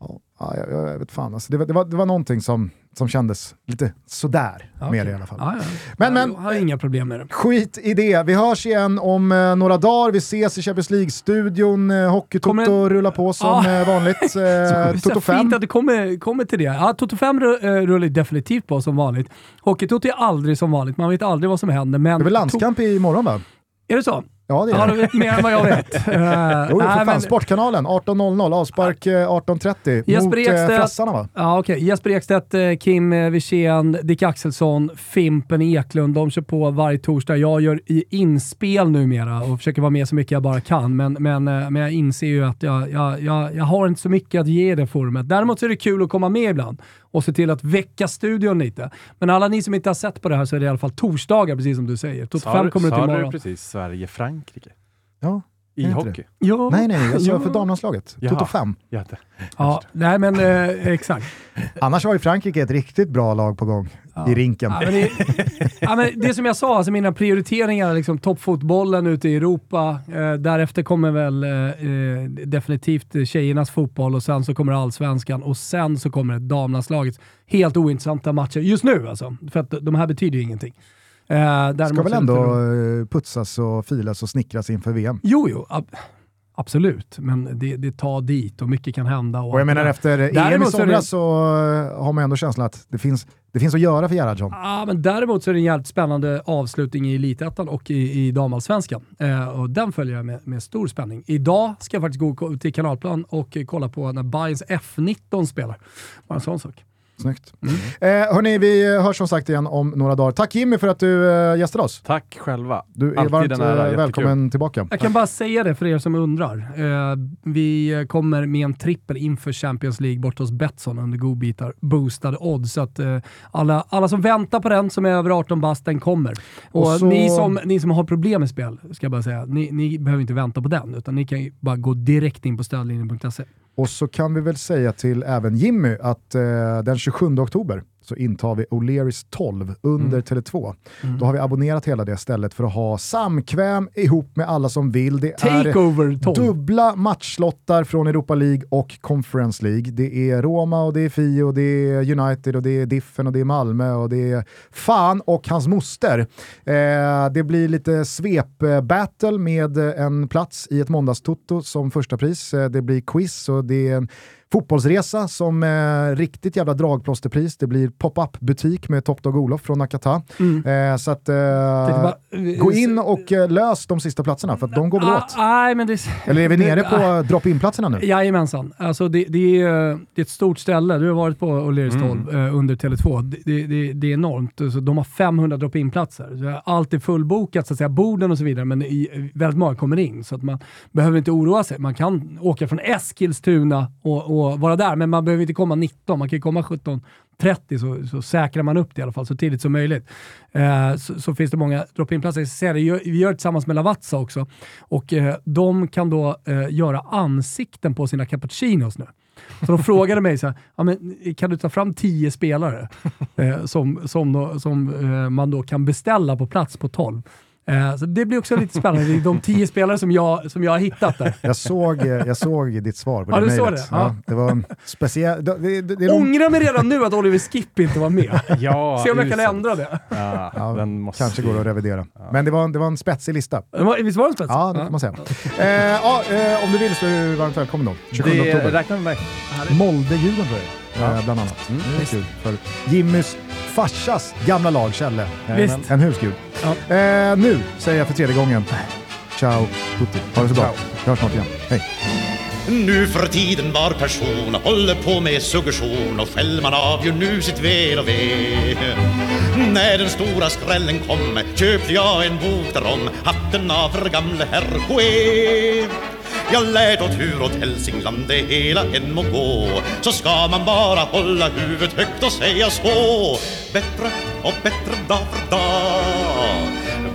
Ja, ja, jag, jag vet fan, alltså, det, var, det, var, det var någonting som, som kändes lite sådär Ja, med det i alla fall. Ja, ja. Men, men- Jag har inga problem med det. Skit i det. Vi hörs igen om eh, några dagar. Vi ses i Champions League-studion. Eh, Hockeytoto Kommer rullar på som Ja. eh, vanligt. Eh, Så Toto 5. Fint att du kommer, kommer till det. Ja, Toto 5 ru- eh, rullar definitivt på som vanligt. Hockeytoto är aldrig som vanligt, man vet aldrig vad som händer. Men Det är väl landskamp imorgon va? Är det så? Ja det är det. vet mer än vad jag vet. Uh, Jo, för fan, Sportkanalen 18.00, avspark eh, 18.30 Jesper mot eh, Ekstedt. Va? Ja, okej. Jesper Ekstedt, eh, Kim eh, Wirsén, Dick Axelsson, Fimpen Eklund. De kör på varje torsdag. Jag gör i inspel numera och försöker vara med så mycket jag bara kan. Men, men, eh, men jag inser ju att jag, jag, jag, jag har inte så mycket att ge det forumet. Däremot så är det kul att komma med ibland och se till att väcka studion lite. Men alla ni som inte har sett på det här så är det i alla fall torsdagar, precis som du säger. Toto sa 5 du, kommer ut sa du imorgon. precis Sverige-Frankrike? Ja, I Är inte hockey? Ja, Nej nej, jag sa Ja. för damlandslaget. Jaha. Toto 5. Ja, det. ja, nej men eh, exakt. Annars har ju Frankrike ett riktigt bra lag på gång i rinken. Ja, men det, ja, men det som jag sa, alltså mina prioriteringar, liksom toppfotbollen ute i Europa. Eh, därefter kommer väl eh, eh, definitivt tjejernas fotboll och sen så kommer allsvenskan och sen så kommer damlandslagets helt ointressanta matcher. Just nu alltså, för att de här betyder ju ingenting. Eh, Ska väl ändå eh, putsas och filas och snickras inför VM. Jo, jo. ab- Absolut, men det, det tar dit och mycket kan hända. Och Och jag menar efter EM i det- somras så eh, har man ändå känslan att det finns, det finns att göra för Gerhardsson. Ja, men däremot så är det en jävligt spännande avslutning i Elitettan och i, i damallsvenskan. Eh, och den följer jag med, med stor spänning. Idag ska jag faktiskt gå till Kanalplan och kolla på när Bayerns F19 spelar. Bara en sån sak. Snyggt. Eh, hörni, vi hörs som sagt igen om några dagar. Tack Jimmy för att du eh, gästade oss. Tack själva. Du är Alltid varmt ära, eh, jättekul. välkommen tillbaka. Jag kan bara säga det för er som undrar. Eh, vi kommer med en trippel inför Champions League bort hos Betsson under godbitar, boostade odds. Så att eh, alla, alla som väntar på den, som är över 18 bast, den kommer. Och, Och så- ni, som, ni som har problem med spel, ska jag bara säga, ni, ni behöver inte vänta på den, utan ni kan ju bara gå direkt in på stödlinjen.se. Och så kan vi väl säga till även Jimmy att eh, den 27 oktober så intar vi O'Learys 12 under Tele2. Då har vi abonnerat hela det stället för att ha samkväm ihop med alla som vill. Det är Takeover 12. dubbla matchlottar från Europa League och Conference League. Det är Roma och det är Fio, och det är United och det är Diffen och det är Malmö och det är fan och hans moster. Eh, det blir lite svep-battle med en plats i ett måndagstotto som första pris. Eh, det blir quiz och det är en fotbollsresa som eh, riktigt jävla dragplåsterpris. Det blir pop-up butik med Top Dog Olof från Nakata. Eh, så att, eh, bara, eh, gå in och eh, lös de sista platserna för att de går väl Ah, åt. Nej, men det... Eller är vi nere det- på drop-in-platserna nu? Jajamensan. Alltså det, det, är, det är ett stort ställe. Du har varit på O'Learys 12 eh, under Tele2. Det, det, det, är enormt. Så de har 500 drop-in-platser. Allt är fullbokat, så att säga, borden och så vidare, men i, väldigt många kommer in. Så att man behöver inte oroa sig. Man kan åka från Eskilstuna och, och vara där, men man behöver inte komma 19. Man kan ju komma 17.30 så, så säkrar man upp det i alla fall så tidigt som möjligt. Eh, så, så finns det många drop-in-platser. Det, Vi gör det tillsammans med Lavazza också. Och eh, de kan då eh, göra ansikten på sina cappuccinos nu. Så de frågade mig så här, ja, men, kan du ta fram tio spelare eh, som, som, då, som eh, man då kan beställa på plats på 12? Eh, så det blir också lite spännande. Det är de tio spelare som jag, som jag har hittat där. Jag såg, eh, jag såg ditt svar på Ja, det du såg mejlet. det? Ja. det var en speciell... Det, det, det, Ångrar mig redan nu att Oliver Skip inte var med. Ja, Se om jag kan ändra det. Ja, Ja, den måste kanske går att revidera. Men det var, en- det var en spetsig lista. Det var- Visst var det en spets? Ja, det får man säga. Eh, ja, eh, om du vill så är du varmt välkommen då. 27 Det oktober. räknar med mig. Molde-Djurgården tror jag eh, bland annat. Mm. Det är kul för Jimmys farsas gamla lag, Kjelle. Visst. En husgud. Ja. Eh, nu säger jag för tredje gången, ciao tutti. Ha det så bra. Ciao. Vi hörs snart igen. Hej. Nu för tiden var person håller på med suggestion och själv man avgör nu sitt väl och ve. När den stora skrällen kom köpte jag en bok därom, hatten av för gamle herr Koué. Jag lärt åt hur åt Hälsingland det hela än må gå. Så ska man bara hålla huvudet högt och säga så. Bättre och bättre dag för dag.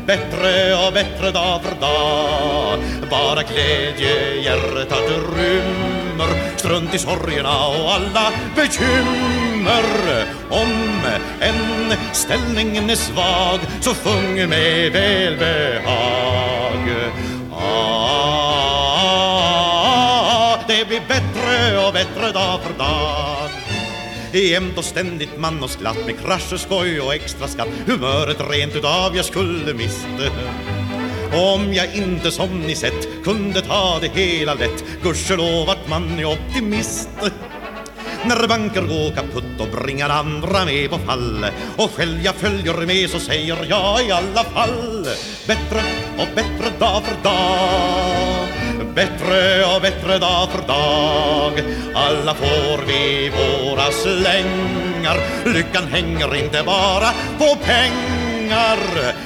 Bättre och bättre dag för dag. Bara glädje hjärtat rymmer. Strunt i sorgerna och alla bekymmer. Om en ställningen är svag Så sjung med välbehag. Bättre och bättre dag för dag. Jämt och ständigt man och skratt med krascher, skoj och extra skatt. Humöret rent utav jag skulle mist om jag inte som ni sett kunde ta det hela lätt Gudskelov att man är optimist. När banker går kaputt och bringar andra med på fall Och själv jag följer med så säger jag i alla fall Bättre och bättre dag för dag. Bättre och bättre dag för dag. Alla får vi våra slängar. Lyckan hänger inte bara på pengar.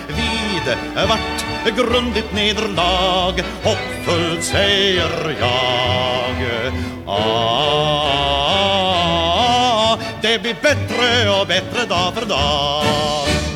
Vid vart grundligt nederlag Hoppfullt säger jag. Ah, det blir bättre och bättre dag för dag.